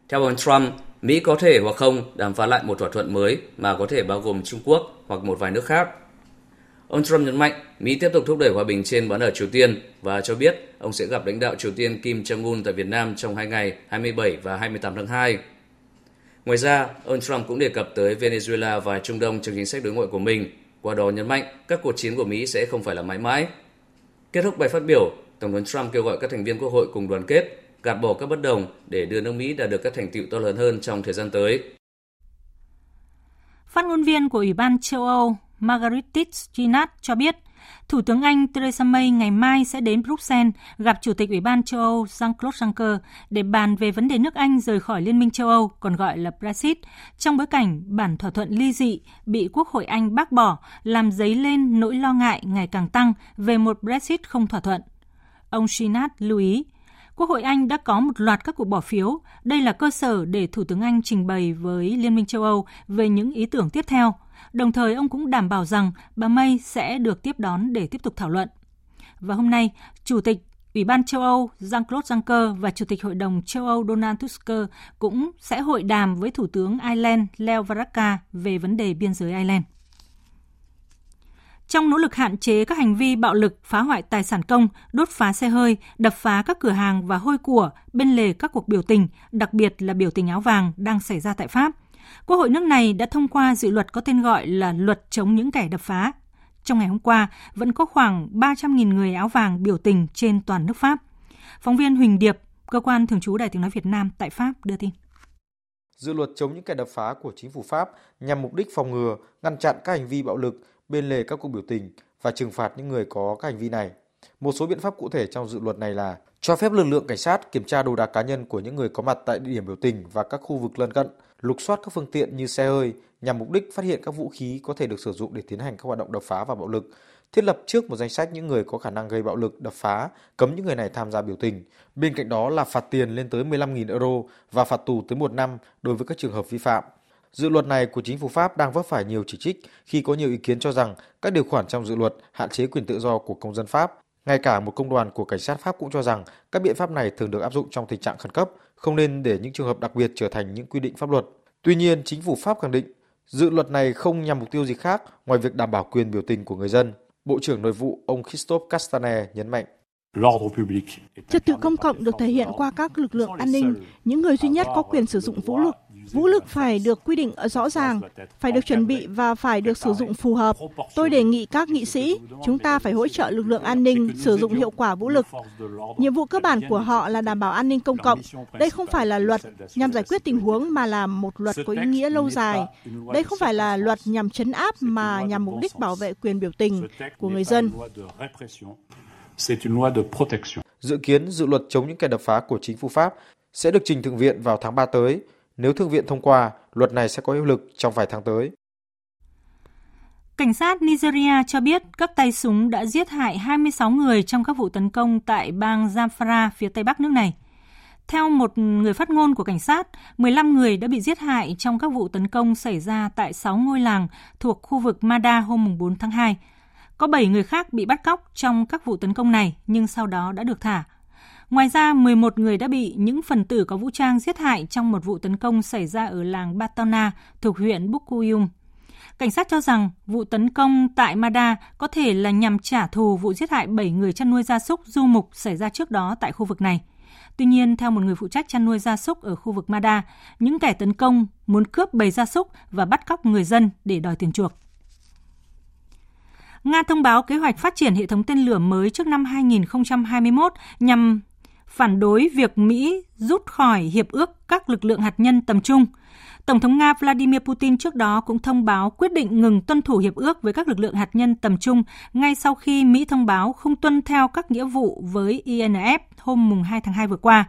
Theo ông Trump, Mỹ có thể hoặc không đàm phán lại một thỏa thuận mới mà có thể bao gồm Trung Quốc hoặc một vài nước khác. Ông Trump nhấn mạnh Mỹ tiếp tục thúc đẩy hòa bình trên bán đảo Triều Tiên và cho biết ông sẽ gặp lãnh đạo Triều Tiên Kim Jong-un tại Việt Nam trong hai ngày 27 và 28 tháng 2. Ngoài ra, ông Trump cũng đề cập tới Venezuela và Trung Đông trong chính sách đối ngoại của mình, qua đó nhấn mạnh các cuộc chiến của Mỹ sẽ không phải là mãi mãi. Kết thúc bài phát biểu, Tổng thống Trump kêu gọi các thành viên Quốc hội cùng đoàn kết, gạt bỏ các bất đồng để đưa nước Mỹ đạt được các thành tựu to lớn hơn trong thời gian tới. Phát ngôn viên của Ủy ban châu Âu Margaritis Ginat cho biết, Thủ tướng Anh Theresa May ngày mai sẽ đến Bruxelles gặp Chủ tịch Ủy ban châu Âu Jean-Claude Juncker để bàn về vấn đề nước Anh rời khỏi Liên minh châu Âu, còn gọi là Brexit, trong bối cảnh bản thỏa thuận ly dị bị Quốc hội Anh bác bỏ, làm dấy lên nỗi lo ngại ngày càng tăng về một Brexit không thỏa thuận. Ông Sinat lưu ý, Quốc hội Anh đã có một loạt các cuộc bỏ phiếu. Đây là cơ sở để Thủ tướng Anh trình bày với Liên minh châu Âu về những ý tưởng tiếp theo. Đồng thời, ông cũng đảm bảo rằng bà May sẽ được tiếp đón để tiếp tục thảo luận. Và hôm nay, Chủ tịch Ủy ban châu Âu Jean-Claude Juncker và Chủ tịch Hội đồng châu Âu Donald Tusk cũng sẽ hội đàm với Thủ tướng Ireland Leo Varadkar về vấn đề biên giới Ireland. Trong nỗ lực hạn chế các hành vi bạo lực phá hoại tài sản công, đốt phá xe hơi, đập phá các cửa hàng và hôi của bên lề các cuộc biểu tình, đặc biệt là biểu tình áo vàng đang xảy ra tại Pháp, Quốc hội nước này đã thông qua dự luật có tên gọi là Luật chống những kẻ đập phá. Trong ngày hôm qua, vẫn có khoảng 300.000 người áo vàng biểu tình trên toàn nước Pháp. Phóng viên Huỳnh Điệp, cơ quan thường trú Đài tiếng nói Việt Nam tại Pháp đưa tin. Dự luật chống những kẻ đập phá của chính phủ Pháp nhằm mục đích phòng ngừa, ngăn chặn các hành vi bạo lực bên lề các cuộc biểu tình và trừng phạt những người có các hành vi này. Một số biện pháp cụ thể trong dự luật này là cho phép lực lượng cảnh sát kiểm tra đồ đạc cá nhân của những người có mặt tại địa điểm biểu tình và các khu vực lân cận, lục soát các phương tiện như xe hơi nhằm mục đích phát hiện các vũ khí có thể được sử dụng để tiến hành các hoạt động đập phá và bạo lực, thiết lập trước một danh sách những người có khả năng gây bạo lực, đập phá, cấm những người này tham gia biểu tình. Bên cạnh đó là phạt tiền lên tới 15.000 euro và phạt tù tới một năm đối với các trường hợp vi phạm. Dự luật này của chính phủ Pháp đang vấp phải nhiều chỉ trích khi có nhiều ý kiến cho rằng các điều khoản trong dự luật hạn chế quyền tự do của công dân Pháp. Ngay cả một công đoàn của cảnh sát Pháp cũng cho rằng các biện pháp này thường được áp dụng trong tình trạng khẩn cấp, không nên để những trường hợp đặc biệt trở thành những quy định pháp luật. Tuy nhiên, chính phủ Pháp khẳng định dự luật này không nhằm mục tiêu gì khác ngoài việc đảm bảo quyền biểu tình của người dân. Bộ trưởng Nội vụ ông Christophe Castaner nhấn mạnh. Trật tự công cộng được thể hiện qua các lực lượng an ninh, những người duy nhất có quyền sử dụng vũ lực. Vũ lực phải được quy định rõ ràng, phải được chuẩn bị và phải được sử dụng phù hợp. Tôi đề nghị các nghị sĩ, chúng ta phải hỗ trợ lực lượng an ninh sử dụng hiệu quả vũ lực. Nhiệm vụ cơ bản của họ là đảm bảo an ninh công cộng. Đây không phải là luật nhằm giải quyết tình huống mà là một luật có ý nghĩa lâu dài. Đây không phải là luật nhằm chấn áp mà nhằm mục đích bảo vệ quyền biểu tình của người dân. Dự kiến dự luật chống những kẻ đập phá của chính phủ Pháp sẽ được trình thượng viện vào tháng 3 tới. Nếu thượng viện thông qua, luật này sẽ có hiệu lực trong vài tháng tới. Cảnh sát Nigeria cho biết các tay súng đã giết hại 26 người trong các vụ tấn công tại bang Zamfara phía tây bắc nước này. Theo một người phát ngôn của cảnh sát, 15 người đã bị giết hại trong các vụ tấn công xảy ra tại 6 ngôi làng thuộc khu vực Mada hôm 4 tháng 2. Có 7 người khác bị bắt cóc trong các vụ tấn công này nhưng sau đó đã được thả. Ngoài ra, 11 người đã bị những phần tử có vũ trang giết hại trong một vụ tấn công xảy ra ở làng Batona thuộc huyện Bukuyum. Cảnh sát cho rằng vụ tấn công tại Mada có thể là nhằm trả thù vụ giết hại 7 người chăn nuôi gia súc du mục xảy ra trước đó tại khu vực này. Tuy nhiên, theo một người phụ trách chăn nuôi gia súc ở khu vực Mada, những kẻ tấn công muốn cướp bầy gia súc và bắt cóc người dân để đòi tiền chuộc. Nga thông báo kế hoạch phát triển hệ thống tên lửa mới trước năm 2021 nhằm phản đối việc Mỹ rút khỏi hiệp ước các lực lượng hạt nhân tầm trung. Tổng thống Nga Vladimir Putin trước đó cũng thông báo quyết định ngừng tuân thủ hiệp ước với các lực lượng hạt nhân tầm trung ngay sau khi Mỹ thông báo không tuân theo các nghĩa vụ với INF hôm 2 tháng 2 vừa qua.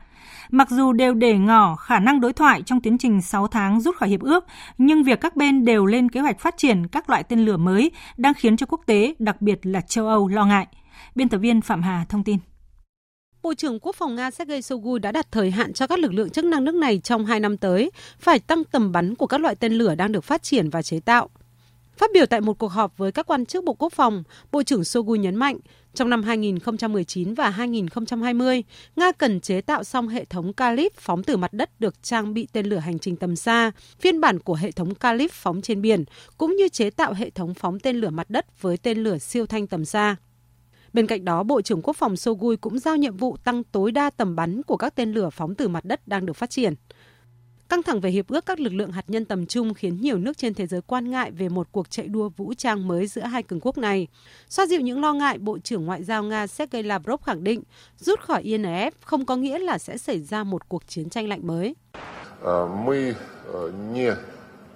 Mặc dù đều để ngỏ khả năng đối thoại trong tiến trình 6 tháng rút khỏi hiệp ước, nhưng việc các bên đều lên kế hoạch phát triển các loại tên lửa mới đang khiến cho quốc tế, đặc biệt là châu Âu lo ngại. Biên tập viên Phạm Hà thông tin. Bộ trưởng Quốc phòng Nga Sergei Shoigu đã đặt thời hạn cho các lực lượng chức năng nước này trong hai năm tới phải tăng tầm bắn của các loại tên lửa đang được phát triển và chế tạo. Phát biểu tại một cuộc họp với các quan chức Bộ Quốc phòng, Bộ trưởng Shoigu nhấn mạnh, trong năm 2019 và 2020, Nga cần chế tạo xong hệ thống Kalib phóng từ mặt đất được trang bị tên lửa hành trình tầm xa, phiên bản của hệ thống Kalib phóng trên biển, cũng như chế tạo hệ thống phóng tên lửa mặt đất với tên lửa siêu thanh tầm xa. Bên cạnh đó, Bộ trưởng Quốc phòng Sogui cũng giao nhiệm vụ tăng tối đa tầm bắn của các tên lửa phóng từ mặt đất đang được phát triển. Căng thẳng về hiệp ước các lực lượng hạt nhân tầm trung khiến nhiều nước trên thế giới quan ngại về một cuộc chạy đua vũ trang mới giữa hai cường quốc này. Xoa dịu những lo ngại, Bộ trưởng Ngoại giao Nga Sergei Lavrov khẳng định rút khỏi INF không có nghĩa là sẽ xảy ra một cuộc chiến tranh lạnh mới. Мы не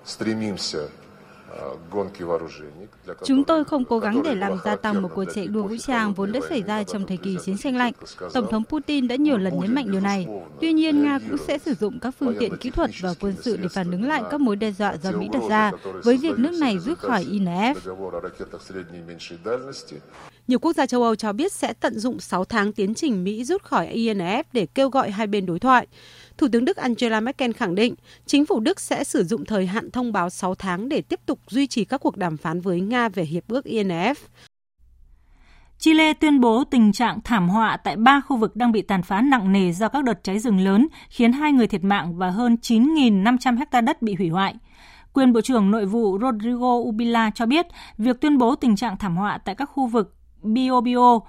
стремимся Chúng tôi không cố gắng để làm gia tăng một cuộc chạy đua vũ trang vốn đã xảy ra trong thời kỳ chiến tranh lạnh. Tổng thống Putin đã nhiều lần nhấn mạnh điều này. Tuy nhiên, Nga cũng sẽ sử dụng các phương tiện kỹ thuật và quân sự để phản ứng lại các mối đe dọa do Mỹ đặt ra với việc nước này rút khỏi INF. Nhiều quốc gia châu Âu cho biết sẽ tận dụng 6 tháng tiến trình Mỹ rút khỏi INF để kêu gọi hai bên đối thoại. Thủ tướng Đức Angela Merkel khẳng định chính phủ Đức sẽ sử dụng thời hạn thông báo 6 tháng để tiếp tục duy trì các cuộc đàm phán với Nga về hiệp ước INF. Chile tuyên bố tình trạng thảm họa tại ba khu vực đang bị tàn phá nặng nề do các đợt cháy rừng lớn, khiến hai người thiệt mạng và hơn 9.500 hecta đất bị hủy hoại. Quyền Bộ trưởng Nội vụ Rodrigo Ubila cho biết việc tuyên bố tình trạng thảm họa tại các khu vực Biobio,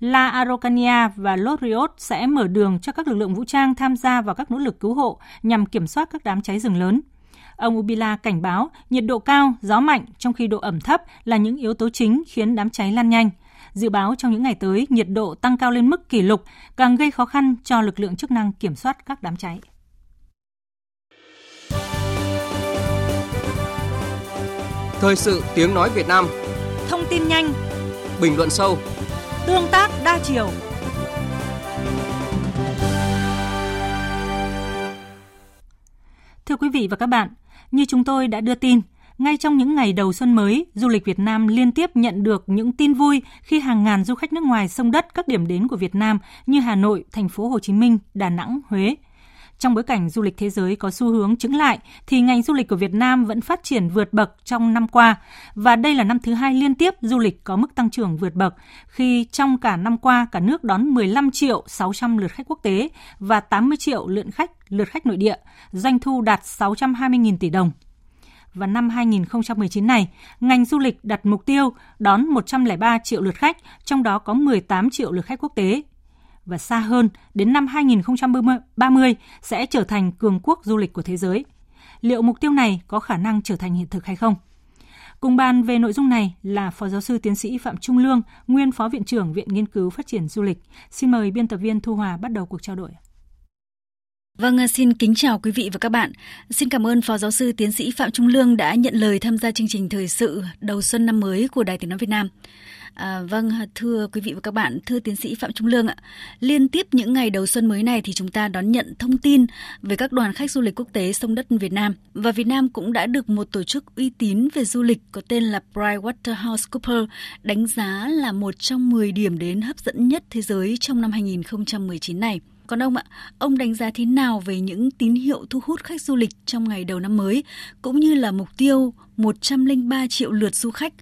La Araucanía và Los Rios sẽ mở đường cho các lực lượng vũ trang tham gia vào các nỗ lực cứu hộ nhằm kiểm soát các đám cháy rừng lớn. Ông Ubila cảnh báo nhiệt độ cao, gió mạnh trong khi độ ẩm thấp là những yếu tố chính khiến đám cháy lan nhanh. Dự báo trong những ngày tới, nhiệt độ tăng cao lên mức kỷ lục, càng gây khó khăn cho lực lượng chức năng kiểm soát các đám cháy. Thời sự tiếng nói Việt Nam Thông tin nhanh Bình luận sâu Tương tác đa chiều Thưa quý vị và các bạn, như chúng tôi đã đưa tin, ngay trong những ngày đầu xuân mới, du lịch Việt Nam liên tiếp nhận được những tin vui khi hàng ngàn du khách nước ngoài sông đất các điểm đến của Việt Nam như Hà Nội, thành phố Hồ Chí Minh, Đà Nẵng, Huế. Trong bối cảnh du lịch thế giới có xu hướng chứng lại thì ngành du lịch của Việt Nam vẫn phát triển vượt bậc trong năm qua và đây là năm thứ hai liên tiếp du lịch có mức tăng trưởng vượt bậc khi trong cả năm qua cả nước đón 15 triệu 600 lượt khách quốc tế và 80 triệu lượt khách lượt khách nội địa, doanh thu đạt 620.000 tỷ đồng và năm 2019 này, ngành du lịch đặt mục tiêu đón 103 triệu lượt khách, trong đó có 18 triệu lượt khách quốc tế. Và xa hơn, đến năm 2030 sẽ trở thành cường quốc du lịch của thế giới. Liệu mục tiêu này có khả năng trở thành hiện thực hay không? Cùng bàn về nội dung này là Phó Giáo sư Tiến sĩ Phạm Trung Lương, nguyên Phó Viện trưởng Viện Nghiên cứu Phát triển Du lịch. Xin mời biên tập viên Thu Hòa bắt đầu cuộc trao đổi. Vâng, à, xin kính chào quý vị và các bạn. Xin cảm ơn Phó Giáo sư Tiến sĩ Phạm Trung Lương đã nhận lời tham gia chương trình thời sự đầu xuân năm mới của Đài Tiếng Nói Việt Nam. À, vâng, à, thưa quý vị và các bạn, thưa tiến sĩ Phạm Trung Lương ạ, liên tiếp những ngày đầu xuân mới này thì chúng ta đón nhận thông tin về các đoàn khách du lịch quốc tế sông đất Việt Nam và Việt Nam cũng đã được một tổ chức uy tín về du lịch có tên là PricewaterhouseCoopers đánh giá là một trong 10 điểm đến hấp dẫn nhất thế giới trong năm 2019 này. Còn ông ạ, ông đánh giá thế nào về những tín hiệu thu hút khách du lịch trong ngày đầu năm mới, cũng như là mục tiêu 103 triệu lượt du khách,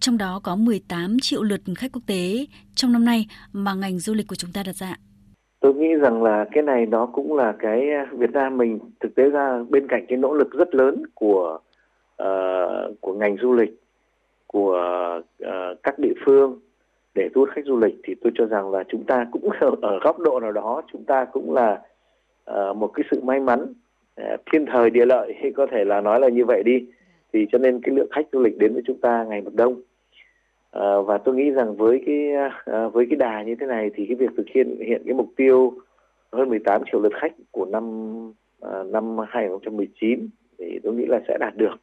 trong đó có 18 triệu lượt khách quốc tế trong năm nay mà ngành du lịch của chúng ta đặt ra? Tôi nghĩ rằng là cái này nó cũng là cái ờ, Việt Nam mình thực tế ra bên cạnh cái nỗ lực rất lớn của uh, của ngành du lịch của uh, các địa phương để thu hút khách du lịch thì tôi cho rằng là chúng ta cũng ở góc độ nào đó chúng ta cũng là uh, một cái sự may mắn uh, thiên thời địa lợi hay có thể là nói là như vậy đi. Thì cho nên cái lượng khách du lịch đến với chúng ta ngày một đông. Uh, và tôi nghĩ rằng với cái uh, với cái đà như thế này thì cái việc thực hiện hiện cái mục tiêu hơn 18 triệu lượt khách của năm uh, năm 2019 thì tôi nghĩ là sẽ đạt được.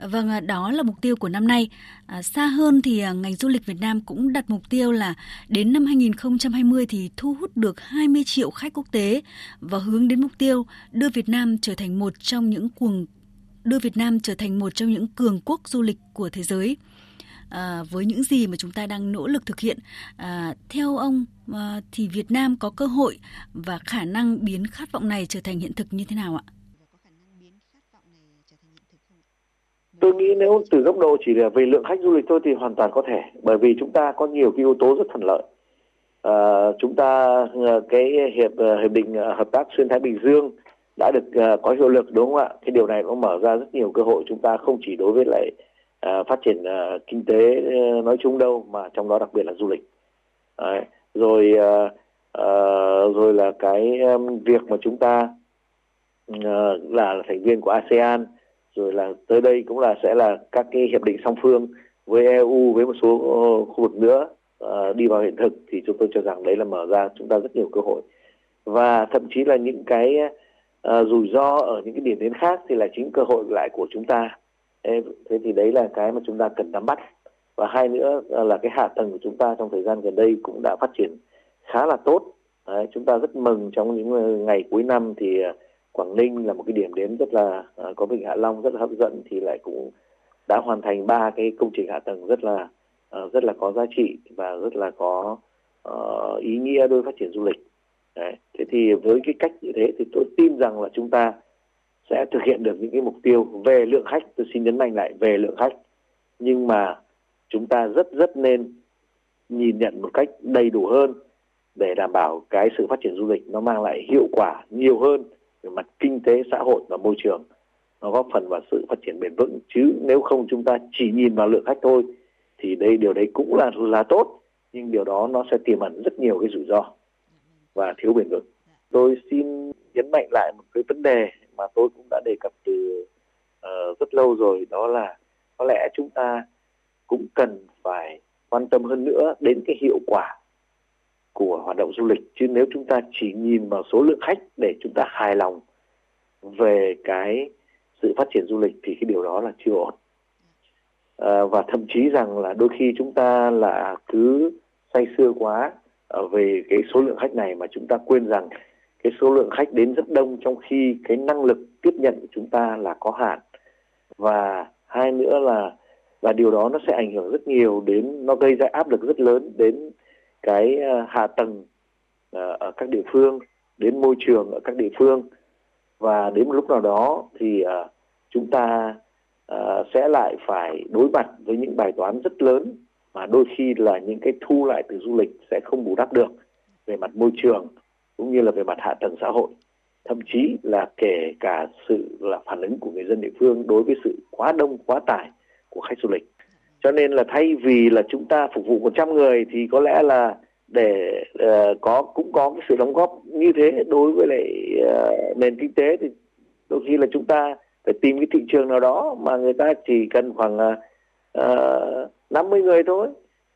Vâng, à, đó là mục tiêu của năm nay. À, xa hơn thì à, ngành du lịch Việt Nam cũng đặt mục tiêu là đến năm 2020 thì thu hút được 20 triệu khách quốc tế và hướng đến mục tiêu đưa Việt Nam trở thành một trong những cuồng đưa Việt Nam trở thành một trong những cường quốc du lịch của thế giới. À, với những gì mà chúng ta đang nỗ lực thực hiện, à, theo ông à, thì Việt Nam có cơ hội và khả năng biến khát vọng này trở thành hiện thực như thế nào ạ? Tôi nghĩ nếu từ góc độ chỉ là về lượng khách du lịch thôi thì hoàn toàn có thể bởi vì chúng ta có nhiều cái yếu tố rất thuận lợi à, chúng ta ờ, cái hiệp ờ, hiệp định hợp tác xuyên thái bình dương đã được uh, có hiệu lực đúng không ạ cái điều này cũng mở ra rất nhiều cơ hội chúng ta không chỉ đối với lại uh, phát triển uh, kinh tế uh, nói chung đâu mà trong đó đặc biệt là du lịch Đấy. rồi uh, uh, rồi là cái um, việc mà chúng ta uh, là thành viên của ASEAN rồi là tới đây cũng là sẽ là các cái hiệp định song phương với EU với một số ờ, khu vực nữa uh, đi vào hiện thực thì chúng tôi cho rằng đấy là mở ra chúng ta rất nhiều cơ hội. Và thậm chí là những cái uh, rủi ro ở những cái điểm đến khác thì là chính cơ hội lại của chúng ta. Thế thì đấy là cái mà chúng ta cần nắm bắt. Và hai nữa là cái hạ tầng của chúng ta trong thời gian gần đây cũng đã phát triển khá là tốt. Đấy, chúng ta rất mừng trong những ngày cuối năm thì uh, Quảng Ninh là một cái điểm đến rất là uh, có vịnh Hạ Long rất là hấp dẫn thì lại cũng đã hoàn thành ba cái công trình hạ tầng rất là uh, rất là có giá trị và rất là có uh, ý nghĩa đối với phát triển du lịch. Đấy. Thế thì với cái cách như thế thì tôi tin rằng là chúng ta sẽ thực hiện được những cái mục tiêu về lượng khách. Tôi xin nhấn mạnh lại về lượng khách. Nhưng mà chúng ta rất rất nên nhìn nhận một cách đầy đủ hơn để đảm bảo cái sự phát triển du lịch nó mang lại hiệu quả nhiều hơn về mặt kinh tế xã hội và môi trường nó góp phần vào sự phát triển bền vững. Chứ nếu không chúng ta chỉ nhìn vào lượng khách thôi thì đây điều đấy cũng là là tốt. Nhưng điều đó nó sẽ tiềm ẩn rất nhiều cái rủi ro và thiếu bền vững. Tôi xin nhấn mạnh lại một cái vấn đề mà tôi cũng đã đề cập từ uh, rất lâu rồi đó là có lẽ chúng ta cũng cần phải quan tâm hơn nữa đến cái hiệu quả của hoạt động du lịch. Chứ nếu chúng ta chỉ nhìn vào số lượng khách để chúng ta hài lòng về cái sự phát triển du lịch thì cái điều đó là chưa ổn. À, và thậm chí rằng là đôi khi chúng ta là cứ say sưa quá ờ, về cái số lượng khách này mà chúng ta quên rằng cái số lượng khách đến rất đông trong khi cái năng lực tiếp nhận của chúng ta là có hạn. Và hai nữa là và điều đó nó sẽ ảnh hưởng rất nhiều đến nó gây ra áp lực rất lớn đến cái ờ, hạ tầng ờ, ở các địa phương, đến môi trường ở các địa phương. Và đến một lúc nào đó thì ờ, chúng ta sẽ lại phải đối mặt với những bài toán rất lớn mà đôi khi là những cái thu lại từ du lịch sẽ không bù đắp được về mặt môi trường cũng như là về mặt hạ tầng xã hội. Thậm chí là kể cả sự là phản ứng của người dân địa phương đối với sự quá đông, quá tải của khách du lịch cho nên là thay vì là chúng ta phục vụ 100 người thì có lẽ là để uh, có cũng có cái sự đóng góp như thế đối với lại uh, nền kinh tế thì đôi khi là chúng ta phải tìm cái thị trường nào đó mà người ta chỉ cần khoảng ờ, uh, 50 người thôi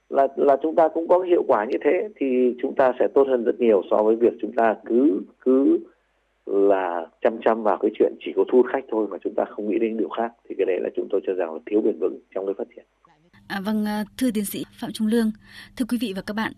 là là chúng ta cũng có hiệu quả như thế thì chúng ta sẽ tốt hơn rất nhiều so với việc chúng ta cứ cứ là chăm chăm vào cái chuyện chỉ có thu hút khách thôi mà chúng ta không nghĩ đến điều khác thì cái đấy là chúng tôi cho rằng là thiếu bền vững trong cái phát triển. À, vâng, à, thưa tiến sĩ Phạm Trung Lương, thưa quý vị và các bạn,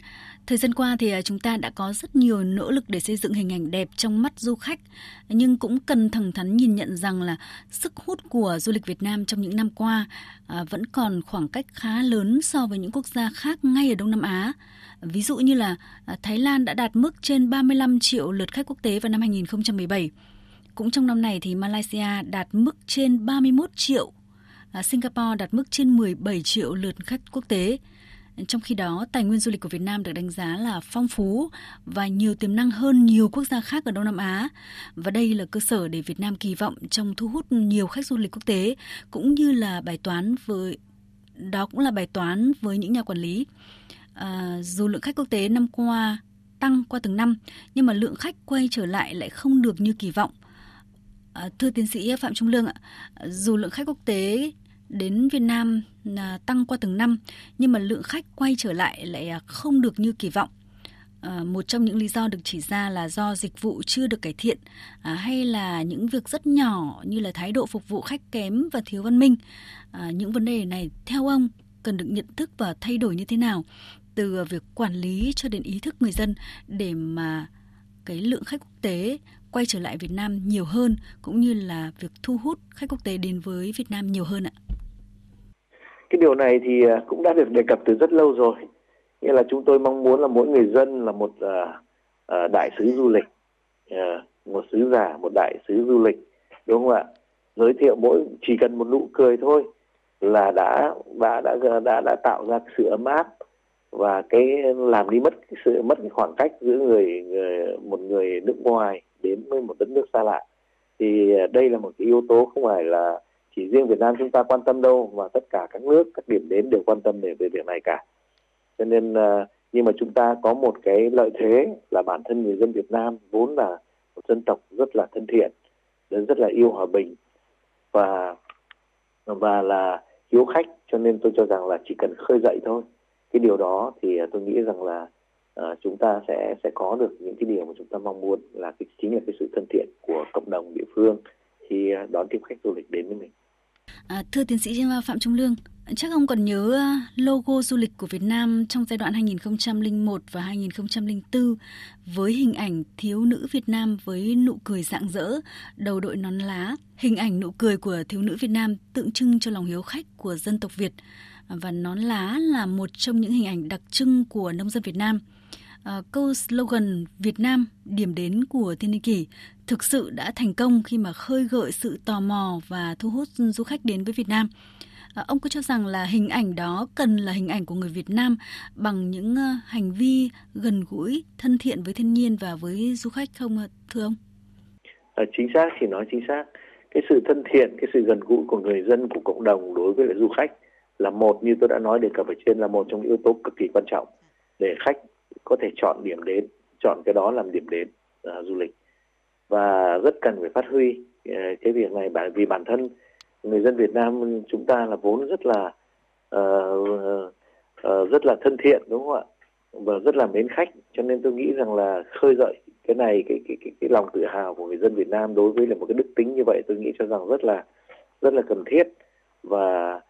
thời gian qua thì à, chúng ta đã có rất nhiều nỗ lực để xây dựng hình ảnh đẹp trong mắt du khách, nhưng cũng cần thẳng thắn nhìn nhận rằng là sức hút của du lịch Việt Nam trong những năm qua à, vẫn còn khoảng cách khá lớn so với những quốc gia khác ngay ở Đông Nam Á. Ví dụ như là à, Thái Lan đã đạt mức trên 35 triệu lượt khách quốc tế vào năm 2017. Cũng trong năm này thì Malaysia đạt mức trên 31 triệu À, Singapore đạt mức trên 17 triệu lượt khách quốc tế. Trong khi đó, tài nguyên du lịch của Việt Nam được đánh giá là phong phú và nhiều tiềm năng hơn nhiều quốc gia khác ở Đông Nam Á. Và đây là cơ sở để Việt Nam kỳ vọng trong thu hút nhiều khách du lịch quốc tế, cũng như là bài toán với đó cũng là bài toán với những nhà quản lý. À, dù lượng khách quốc tế năm qua tăng qua từng năm, nhưng mà lượng khách quay trở lại lại không được như kỳ vọng. À, thưa tiến sĩ Phạm Trung Lương ạ, dù lượng khách quốc tế đến Việt Nam à, tăng qua từng năm nhưng mà lượng khách quay trở lại lại à, không được như kỳ vọng. À, một trong những lý do được chỉ ra là do dịch vụ chưa được cải thiện à, hay là những việc rất nhỏ như là thái độ phục vụ khách kém và thiếu văn minh. À, những vấn đề này theo ông cần được nhận thức và thay đổi như thế nào từ việc quản lý cho đến ý thức người dân để mà cái lượng khách quốc tế quay trở lại Việt Nam nhiều hơn cũng như là việc thu hút khách quốc tế đến với Việt Nam nhiều hơn ạ? Cái điều này thì à, cũng đã được đề cập từ rất lâu rồi. Nghĩa là chúng tôi mong muốn là mỗi người dân là một uh, đại sứ du lịch, uh, một sứ giả, một đại sứ du lịch, đúng không ạ? Giới thiệu mỗi chỉ cần một nụ cười thôi là đã đã đã đã đã, đã tạo ra sự ấm áp và cái làm đi mất cái sự mất cái khoảng cách giữa người, người một người nước ngoài đến với một đất nước xa lạ. Thì à, đây là một cái yếu tố không phải là chỉ riêng Việt Nam chúng ta quan tâm đâu, mà tất cả các nước, các điểm đến đều quan tâm về về việc này cả. Cho nên à, nhưng mà chúng ta có một cái lợi thế là bản thân người dân Việt Nam vốn là một dân tộc rất là thân thiện, rất là yêu hòa bình và và là hiếu khách. Cho nên tôi cho rằng là chỉ cần khơi dậy thôi. Cái điều đó thì à, tôi nghĩ rằng là Ờ, chúng ta sẽ sẽ có được những cái điều mà chúng ta mong muốn là cái chính là cái sự thân thiện của cộng đồng địa phương khi ờ, đón tiếp khách du lịch đến với mình. À, thưa tiến sĩ Phạm Trung Lương, chắc ông còn nhớ ờ, logo du lịch của Việt Nam trong giai đoạn 2001 và 2004 với hình ảnh thiếu nữ Việt Nam với nụ cười rạng rỡ, đầu đội nón lá. Hình ảnh nụ cười của thiếu nữ Việt Nam tượng trưng cho lòng hiếu khách của dân tộc Việt và nón lá là một trong những hình ảnh đặc trưng của nông dân Việt Nam. À, câu slogan Việt Nam điểm đến của Thiên Niên Kỷ thực sự đã thành công khi mà khơi gợi sự tò mò và thu hút du khách đến với Việt Nam. À, ông có cho rằng là hình ảnh đó cần là hình ảnh của người Việt Nam bằng những uh, hành vi gần gũi, thân thiện với thiên nhiên và với du khách không thưa ông? À, chính xác thì nói chính xác. cái sự thân thiện cái sự gần gũi của người dân của cộng đồng đối với lại du khách là một như tôi đã nói đề cập ở trên là một trong những yếu tố cực kỳ quan trọng để khách có thể chọn điểm đến chọn cái đó làm điểm đến uh, du lịch. Và rất cần phải phát huy uh, cái việc này bởi vì bản thân người dân Việt Nam chúng ta là vốn rất là uh, uh, rất là thân thiện đúng không ạ? Và rất là mến khách cho nên tôi nghĩ rằng là khơi dậy cái này cái cái cái, cái lòng tự hào của người dân Việt Nam đối với là một cái đức tính như vậy tôi nghĩ cho rằng rất là rất là cần thiết. Và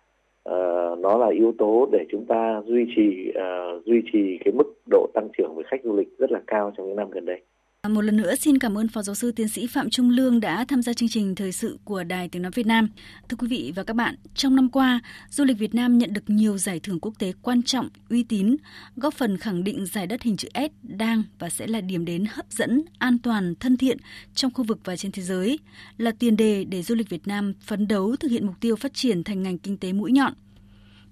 uh, nó là yếu tố để chúng ta duy trì uh, duy trì cái mức độ tăng trưởng về khách du lịch rất là cao trong những năm gần đây. À, một lần nữa xin cảm ơn Phó Giáo sư Tiến sĩ Phạm Trung Lương đã tham gia chương trình thời sự của Đài Tiếng Nói Việt Nam. Thưa quý vị và các bạn, trong năm qua, du lịch Việt Nam nhận được nhiều giải thưởng quốc tế quan trọng, uy tín, góp phần khẳng định giải đất hình chữ S đang và sẽ là điểm đến hấp dẫn, an toàn, thân thiện trong khu vực và trên thế giới, là tiền đề để du lịch Việt Nam phấn đấu thực hiện mục tiêu phát triển thành ngành kinh tế mũi nhọn –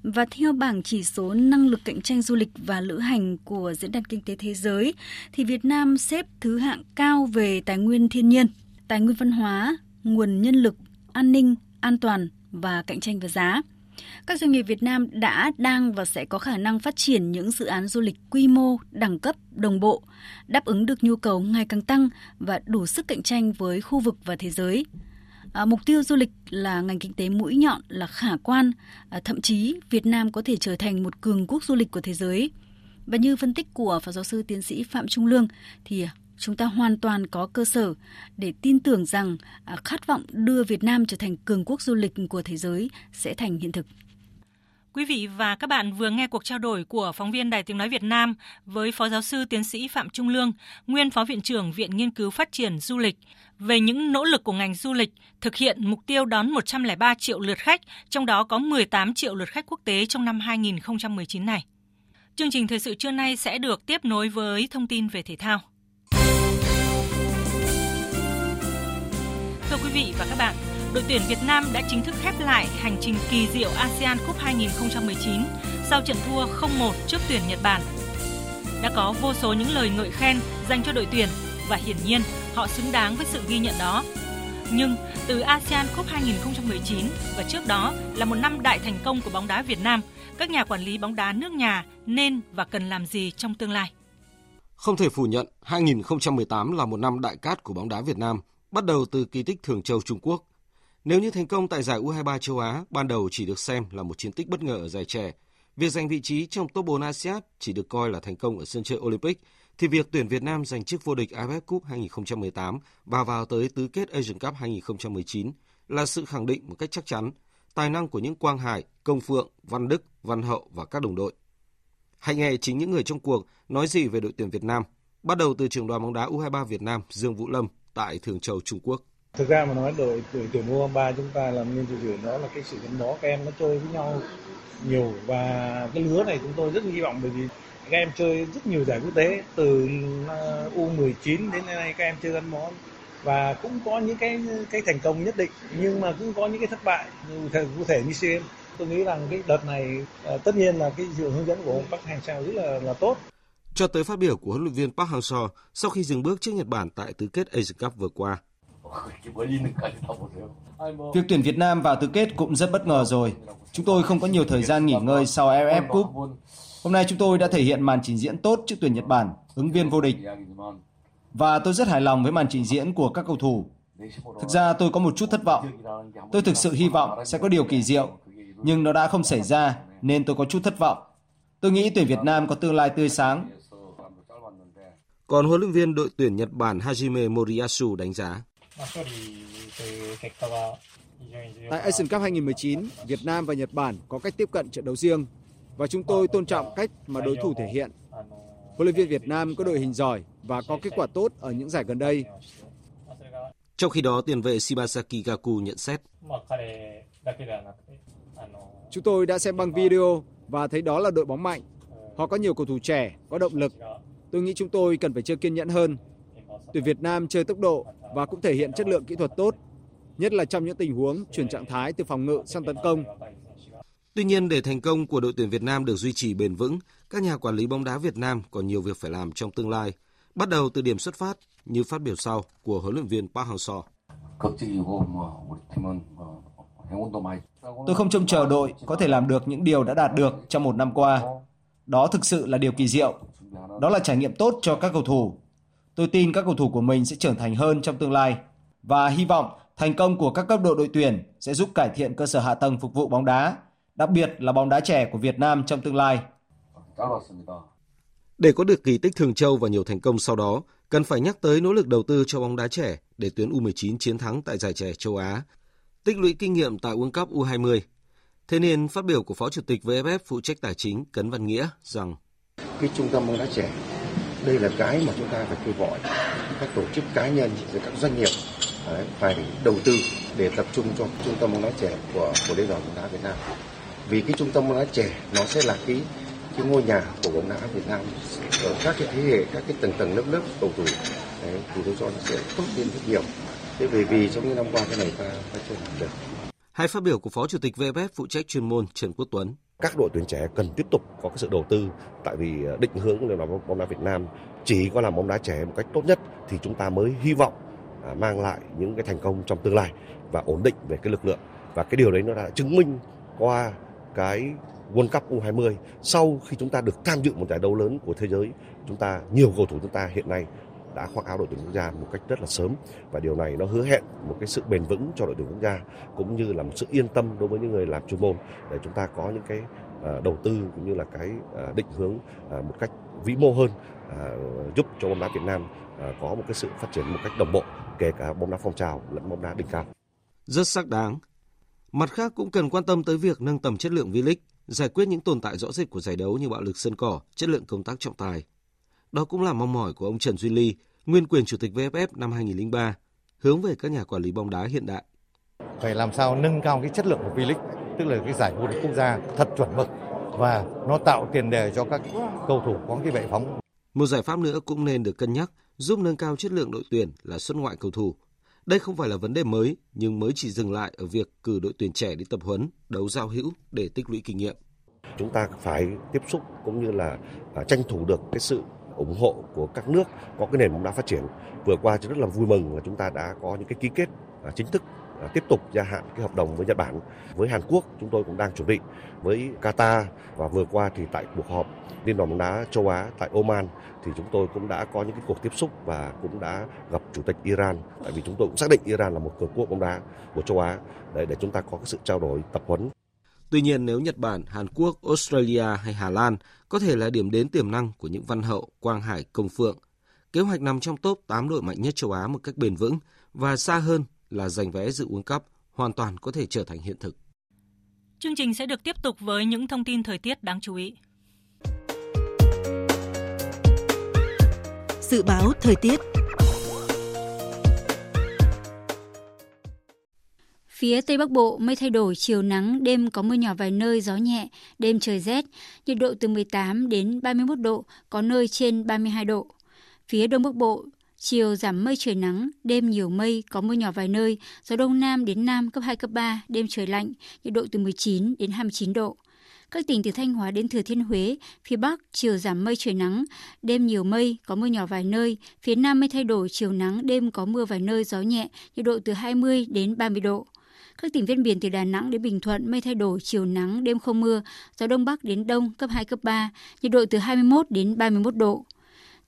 và theo bảng chỉ số năng lực cạnh tranh du lịch và lữ hành của Diễn đàn Kinh tế Thế giới, thì Việt Nam xếp thứ hạng cao về tài nguyên thiên nhiên, tài nguyên văn hóa, nguồn nhân lực, an ninh, an toàn và cạnh tranh về giá. Các doanh nghiệp Việt Nam đã, đang và sẽ có khả năng phát triển những dự án du lịch quy mô, đẳng cấp, đồng bộ, đáp ứng được nhu cầu ngày càng tăng và đủ sức cạnh tranh với khu vực và thế giới. À, mục tiêu du lịch là ngành kinh tế mũi nhọn là khả quan, à, thậm chí Việt Nam có thể trở thành một cường quốc du lịch của thế giới. Và như phân tích của Phó Giáo sư Tiến sĩ Phạm Trung Lương thì à, chúng ta hoàn toàn có cơ sở để tin tưởng rằng à, khát vọng đưa Việt Nam trở thành cường quốc du lịch của thế giới sẽ thành hiện thực. Quý vị và các bạn vừa nghe cuộc trao đổi của phóng viên Đài Tiếng Nói Việt Nam với Phó Giáo sư Tiến sĩ Phạm Trung Lương, nguyên Phó Viện trưởng Viện Nghiên cứu Phát triển Du lịch về những nỗ lực của ngành du lịch thực hiện mục tiêu đón 103 triệu lượt khách, trong đó có 18 triệu lượt khách quốc tế trong năm 2019 này. Chương trình thời sự trưa nay sẽ được tiếp nối với thông tin về thể thao. Thưa quý vị và các bạn, đội tuyển Việt Nam đã chính thức khép lại hành trình kỳ diệu ASEAN Cup 2019 sau trận thua 0-1 trước tuyển Nhật Bản. Đã có vô số những lời ngợi khen dành cho đội tuyển và hiển nhiên họ xứng đáng với sự ghi nhận đó. Nhưng từ ASEAN Cup 2019 và trước đó là một năm đại thành công của bóng đá Việt Nam, các nhà quản lý bóng đá nước nhà nên và cần làm gì trong tương lai? Không thể phủ nhận, 2018 là một năm đại cát của bóng đá Việt Nam, bắt đầu từ kỳ tích Thường Châu Trung Quốc. Nếu như thành công tại giải U23 châu Á ban đầu chỉ được xem là một chiến tích bất ngờ ở giải trẻ, việc giành vị trí trong top 4 ASEAN chỉ được coi là thành công ở sân chơi Olympic thì việc tuyển Việt Nam giành chức vô địch AFF Cup 2018 và vào tới tứ kết Asian Cup 2019 là sự khẳng định một cách chắc chắn tài năng của những Quang Hải, Công Phượng, Văn Đức, Văn Hậu và các đồng đội. Hãy nghe chính những người trong cuộc nói gì về đội tuyển Việt Nam, bắt đầu từ trưởng đoàn bóng đá U23 Việt Nam Dương Vũ Lâm tại Thường Châu, Trung Quốc. Thực ra mà nói, đội đội tuyển U23 chúng ta làm nên đội tuyển đó là cái sự gắn bó các em nó chơi với nhau nhiều. Và cái lứa này chúng tôi rất hy vọng bởi vì các em chơi rất nhiều giải quốc tế, từ uh, U19 đến nay các em chơi gắn bó. Và cũng có những cái cái thành công nhất định, nhưng mà cũng có những cái thất bại. Cụ thể như SEA tôi nghĩ rằng cái đợt này uh, tất nhiên là cái sự hướng dẫn của ông Park Hang-seo rất là là tốt. Cho tới phát biểu của huấn luyện viên Park Hang-seo, sau khi dừng bước trước Nhật Bản tại tứ kết Asian Cup vừa qua. Việc tuyển Việt Nam vào tứ kết cũng rất bất ngờ rồi. Chúng tôi không có nhiều thời gian nghỉ ngơi sau AFF Cup Hôm nay chúng tôi đã thể hiện màn trình diễn tốt trước tuyển Nhật Bản, ứng viên vô địch. Và tôi rất hài lòng với màn trình diễn của các cầu thủ. Thực ra tôi có một chút thất vọng. Tôi thực sự hy vọng sẽ có điều kỳ diệu, nhưng nó đã không xảy ra nên tôi có chút thất vọng. Tôi nghĩ tuyển Việt Nam có tương lai tươi sáng. Còn huấn luyện viên đội tuyển Nhật Bản Hajime Moriyasu đánh giá. Tại Asian Cup 2019, Việt Nam và Nhật Bản có cách tiếp cận trận đấu riêng và chúng tôi tôn trọng cách mà đối thủ thể hiện. Huấn luyện viên Việt Nam có đội hình giỏi và có kết quả tốt ở những giải gần đây. Trong khi đó, tiền vệ Shibasaki Gaku nhận xét. Chúng tôi đã xem băng video và thấy đó là đội bóng mạnh. Họ có nhiều cầu thủ trẻ, có động lực. Tôi nghĩ chúng tôi cần phải chơi kiên nhẫn hơn. Tuyển Việt Nam chơi tốc độ và cũng thể hiện chất lượng kỹ thuật tốt, nhất là trong những tình huống chuyển trạng thái từ phòng ngự sang tấn công Tuy nhiên, để thành công của đội tuyển Việt Nam được duy trì bền vững, các nhà quản lý bóng đá Việt Nam còn nhiều việc phải làm trong tương lai, bắt đầu từ điểm xuất phát như phát biểu sau của huấn luyện viên Park Hang-seo. Tôi không trông chờ đội có thể làm được những điều đã đạt được trong một năm qua. Đó thực sự là điều kỳ diệu. Đó là trải nghiệm tốt cho các cầu thủ. Tôi tin các cầu thủ của mình sẽ trưởng thành hơn trong tương lai và hy vọng thành công của các cấp độ đội tuyển sẽ giúp cải thiện cơ sở hạ tầng phục vụ bóng đá, đặc biệt là bóng đá trẻ của Việt Nam trong tương lai. Để có được kỳ tích Thường Châu và nhiều thành công sau đó, cần phải nhắc tới nỗ lực đầu tư cho bóng đá trẻ để tuyến U19 chiến thắng tại giải trẻ châu Á, tích lũy kinh nghiệm tại World Cup U20. Thế nên phát biểu của Phó Chủ tịch VFF phụ trách tài chính Cấn Văn Nghĩa rằng cái trung tâm bóng đá trẻ đây là cái mà chúng ta phải kêu gọi các tổ chức cá nhân và các doanh nghiệp đấy, phải đầu tư để tập trung cho trung tâm bóng đá trẻ của của liên đoàn bóng đá Việt Nam. Vì cái trung tâm bóng đá trẻ nó sẽ là cái cái ngôi nhà của bóng đá Việt Nam. Ở các cái thế hệ các cái tầng tầng lớp lớp cầu thủ đấy, thì tôi cho nó sẽ tốt lên rất nhiều. Thế vì vì trong những năm qua cái này ta ta chưa làm được. Hai phát biểu của Phó Chủ tịch VFF phụ trách chuyên môn Trần Quốc Tuấn các đội tuyển trẻ cần tiếp tục có cái sự đầu tư, tại vì ờ, định hướng liên đoàn bóng đá Việt Nam chỉ có làm bóng đá trẻ một cách tốt nhất thì chúng ta mới hy vọng à, mang lại những cái thành công trong tương lai và ổn định về cái lực lượng. Và cái điều đấy nó đã chứng minh qua cái World Cup U20 sau khi chúng ta được tham dự một giải đấu lớn của thế giới, chúng ta, nhiều cầu thủ chúng ta hiện nay đã khoác áo đội tuyển quốc gia một cách rất là sớm và điều này nó hứa hẹn một cái sự bền vững cho đội tuyển quốc gia cũng như là một sự yên tâm đối với những người làm chuyên môn để chúng ta có những cái ờ, đầu tư cũng như là cái ờ, định hướng ờ, một cách vĩ mô hơn giúp cho bóng đá Việt Nam có một cái sự phát triển một cách đồng bộ kể cả bóng đá phong trào lẫn bóng đá đỉnh cao. Rất xác đáng. Mặt khác cũng cần quan tâm tới việc nâng tầm chất lượng V-League, giải quyết những tồn tại rõ rệt của giải đấu như bạo lực sân cỏ, chất lượng công tác trọng tài, đó cũng là mong mỏi của ông Trần Duy Ly, nguyên quyền chủ tịch VFF năm 2003, hướng về các nhà quản lý bóng đá hiện đại. Phải làm sao nâng cao cái chất lượng của V-League, tức là cái giải vô địch quốc gia thật chuẩn mực và nó tạo tiền đề cho các cầu thủ có cái bệ phóng. Một giải pháp nữa cũng nên được cân nhắc giúp nâng cao chất lượng đội tuyển là xuất ngoại cầu thủ. Đây không phải là vấn đề mới, nhưng mới chỉ dừng lại ở việc cử đội tuyển trẻ đi tập huấn, đấu giao hữu để tích lũy kinh nghiệm. Chúng ta phải tiếp xúc cũng như là à, tranh thủ được cái sự ủng hộ của các nước có cái nền bóng đá phát triển. Vừa qua rất là vui mừng là chúng ta đã có những cái ký kết à, chính thức à, tiếp tục gia hạn cái hợp đồng với Nhật Bản. Với Hàn Quốc chúng tôi cũng đang chuẩn bị, với Qatar và vừa qua thì tại cuộc họp Liên đoàn bóng đá châu Á tại Oman thì chúng tôi cũng đã có những cái cuộc tiếp xúc và cũng đã gặp chủ tịch Iran tại vì chúng tôi cũng xác định Iran là một cường quốc bóng đá của châu Á để để chúng ta có cái sự trao đổi, tập huấn Tuy nhiên nếu Nhật Bản, Hàn Quốc, Australia hay Hà Lan có thể là điểm đến tiềm năng của những văn hậu, Quang Hải, Công Phượng, kế hoạch nằm trong top 8 đội mạnh nhất châu Á một cách bền vững và xa hơn là giành vé dự World Cup hoàn toàn có thể trở thành hiện thực. Chương trình sẽ được tiếp tục với những thông tin thời tiết đáng chú ý. Dự báo thời tiết Phía Tây Bắc Bộ mây thay đổi, chiều nắng, đêm có mưa nhỏ vài nơi, gió nhẹ, đêm trời rét, nhiệt độ từ 18 đến 31 độ, có nơi trên 32 độ. Phía Đông Bắc Bộ, chiều giảm mây trời nắng, đêm nhiều mây, có mưa nhỏ vài nơi, gió Đông Nam đến Nam cấp 2, cấp 3, đêm trời lạnh, nhiệt độ từ 19 đến 29 độ. Các tỉnh từ Thanh Hóa đến Thừa Thiên Huế, phía Bắc chiều giảm mây trời nắng, đêm nhiều mây, có mưa nhỏ vài nơi, phía Nam mây thay đổi, chiều nắng, đêm có mưa vài nơi, gió nhẹ, nhiệt độ từ 20 đến 30 độ. Các tỉnh ven biển từ Đà Nẵng đến Bình Thuận mây thay đổi, chiều nắng, đêm không mưa, gió đông bắc đến đông cấp 2 cấp 3, nhiệt độ từ 21 đến 31 độ.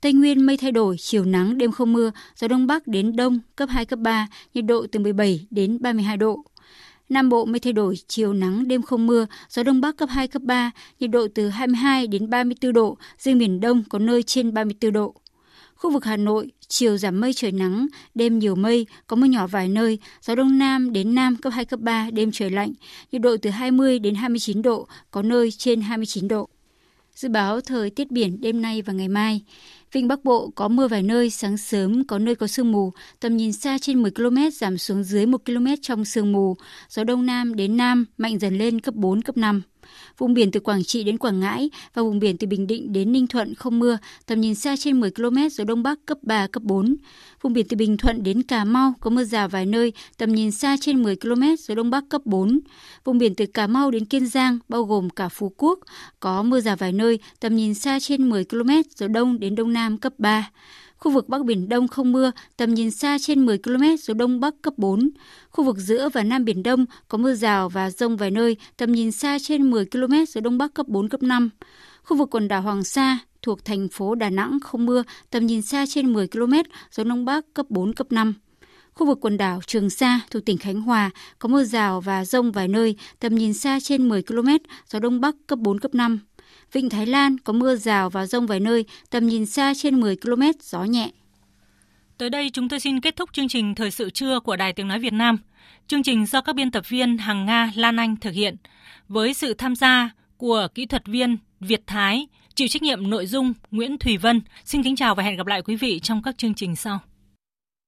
Tây Nguyên mây thay đổi, chiều nắng, đêm không mưa, gió đông bắc đến đông cấp 2 cấp 3, nhiệt độ từ 17 đến 32 độ. Nam Bộ mây thay đổi, chiều nắng, đêm không mưa, gió đông bắc cấp 2 cấp 3, nhiệt độ từ 22 đến 34 độ, riêng miền Đông có nơi trên 34 độ. Khu vực Hà Nội, chiều giảm mây trời nắng, đêm nhiều mây, có mưa nhỏ vài nơi, gió đông nam đến nam cấp 2 cấp 3, đêm trời lạnh, nhiệt độ từ 20 đến 29 độ, có nơi trên 29 độ. Dự báo thời tiết biển đêm nay và ngày mai. Vịnh Bắc Bộ có mưa vài nơi, sáng sớm có nơi có sương mù, tầm nhìn xa trên 10 km giảm xuống dưới 1 km trong sương mù, gió đông nam đến nam mạnh dần lên cấp 4, cấp 5. Vùng biển từ Quảng Trị đến Quảng Ngãi và vùng biển từ Bình Định đến Ninh Thuận không mưa, tầm nhìn xa trên 10 km gió đông bắc cấp 3 cấp 4. Vùng biển từ Bình Thuận đến Cà Mau có mưa rào vài nơi, tầm nhìn xa trên 10 km gió đông bắc cấp 4. Vùng biển từ Cà Mau đến Kiên Giang bao gồm cả Phú Quốc có mưa rào vài nơi, tầm nhìn xa trên 10 km gió đông đến đông nam cấp 3. Khu vực Bắc Biển Đông không mưa, tầm nhìn xa trên 10 km, gió Đông Bắc cấp 4. Khu vực giữa và Nam Biển Đông có mưa rào và rông vài nơi, tầm nhìn xa trên 10 km, gió Đông Bắc cấp 4, cấp 5. Khu vực quần đảo Hoàng Sa thuộc thành phố Đà Nẵng không mưa, tầm nhìn xa trên 10 km, gió Đông Bắc cấp 4, cấp 5. Khu vực quần đảo Trường Sa thuộc tỉnh Khánh Hòa có mưa rào và rông vài nơi, tầm nhìn xa trên 10 km, gió Đông Bắc cấp 4, cấp 5. Vịnh Thái Lan có mưa rào và rông vài nơi, tầm nhìn xa trên 10 km, gió nhẹ. Tới đây chúng tôi xin kết thúc chương trình Thời sự trưa của Đài Tiếng Nói Việt Nam. Chương trình do các biên tập viên Hằng Nga, Lan Anh thực hiện, với sự tham gia của kỹ thuật viên Việt Thái, chịu trách nhiệm nội dung Nguyễn Thùy Vân. Xin kính chào và hẹn gặp lại quý vị trong các chương trình sau.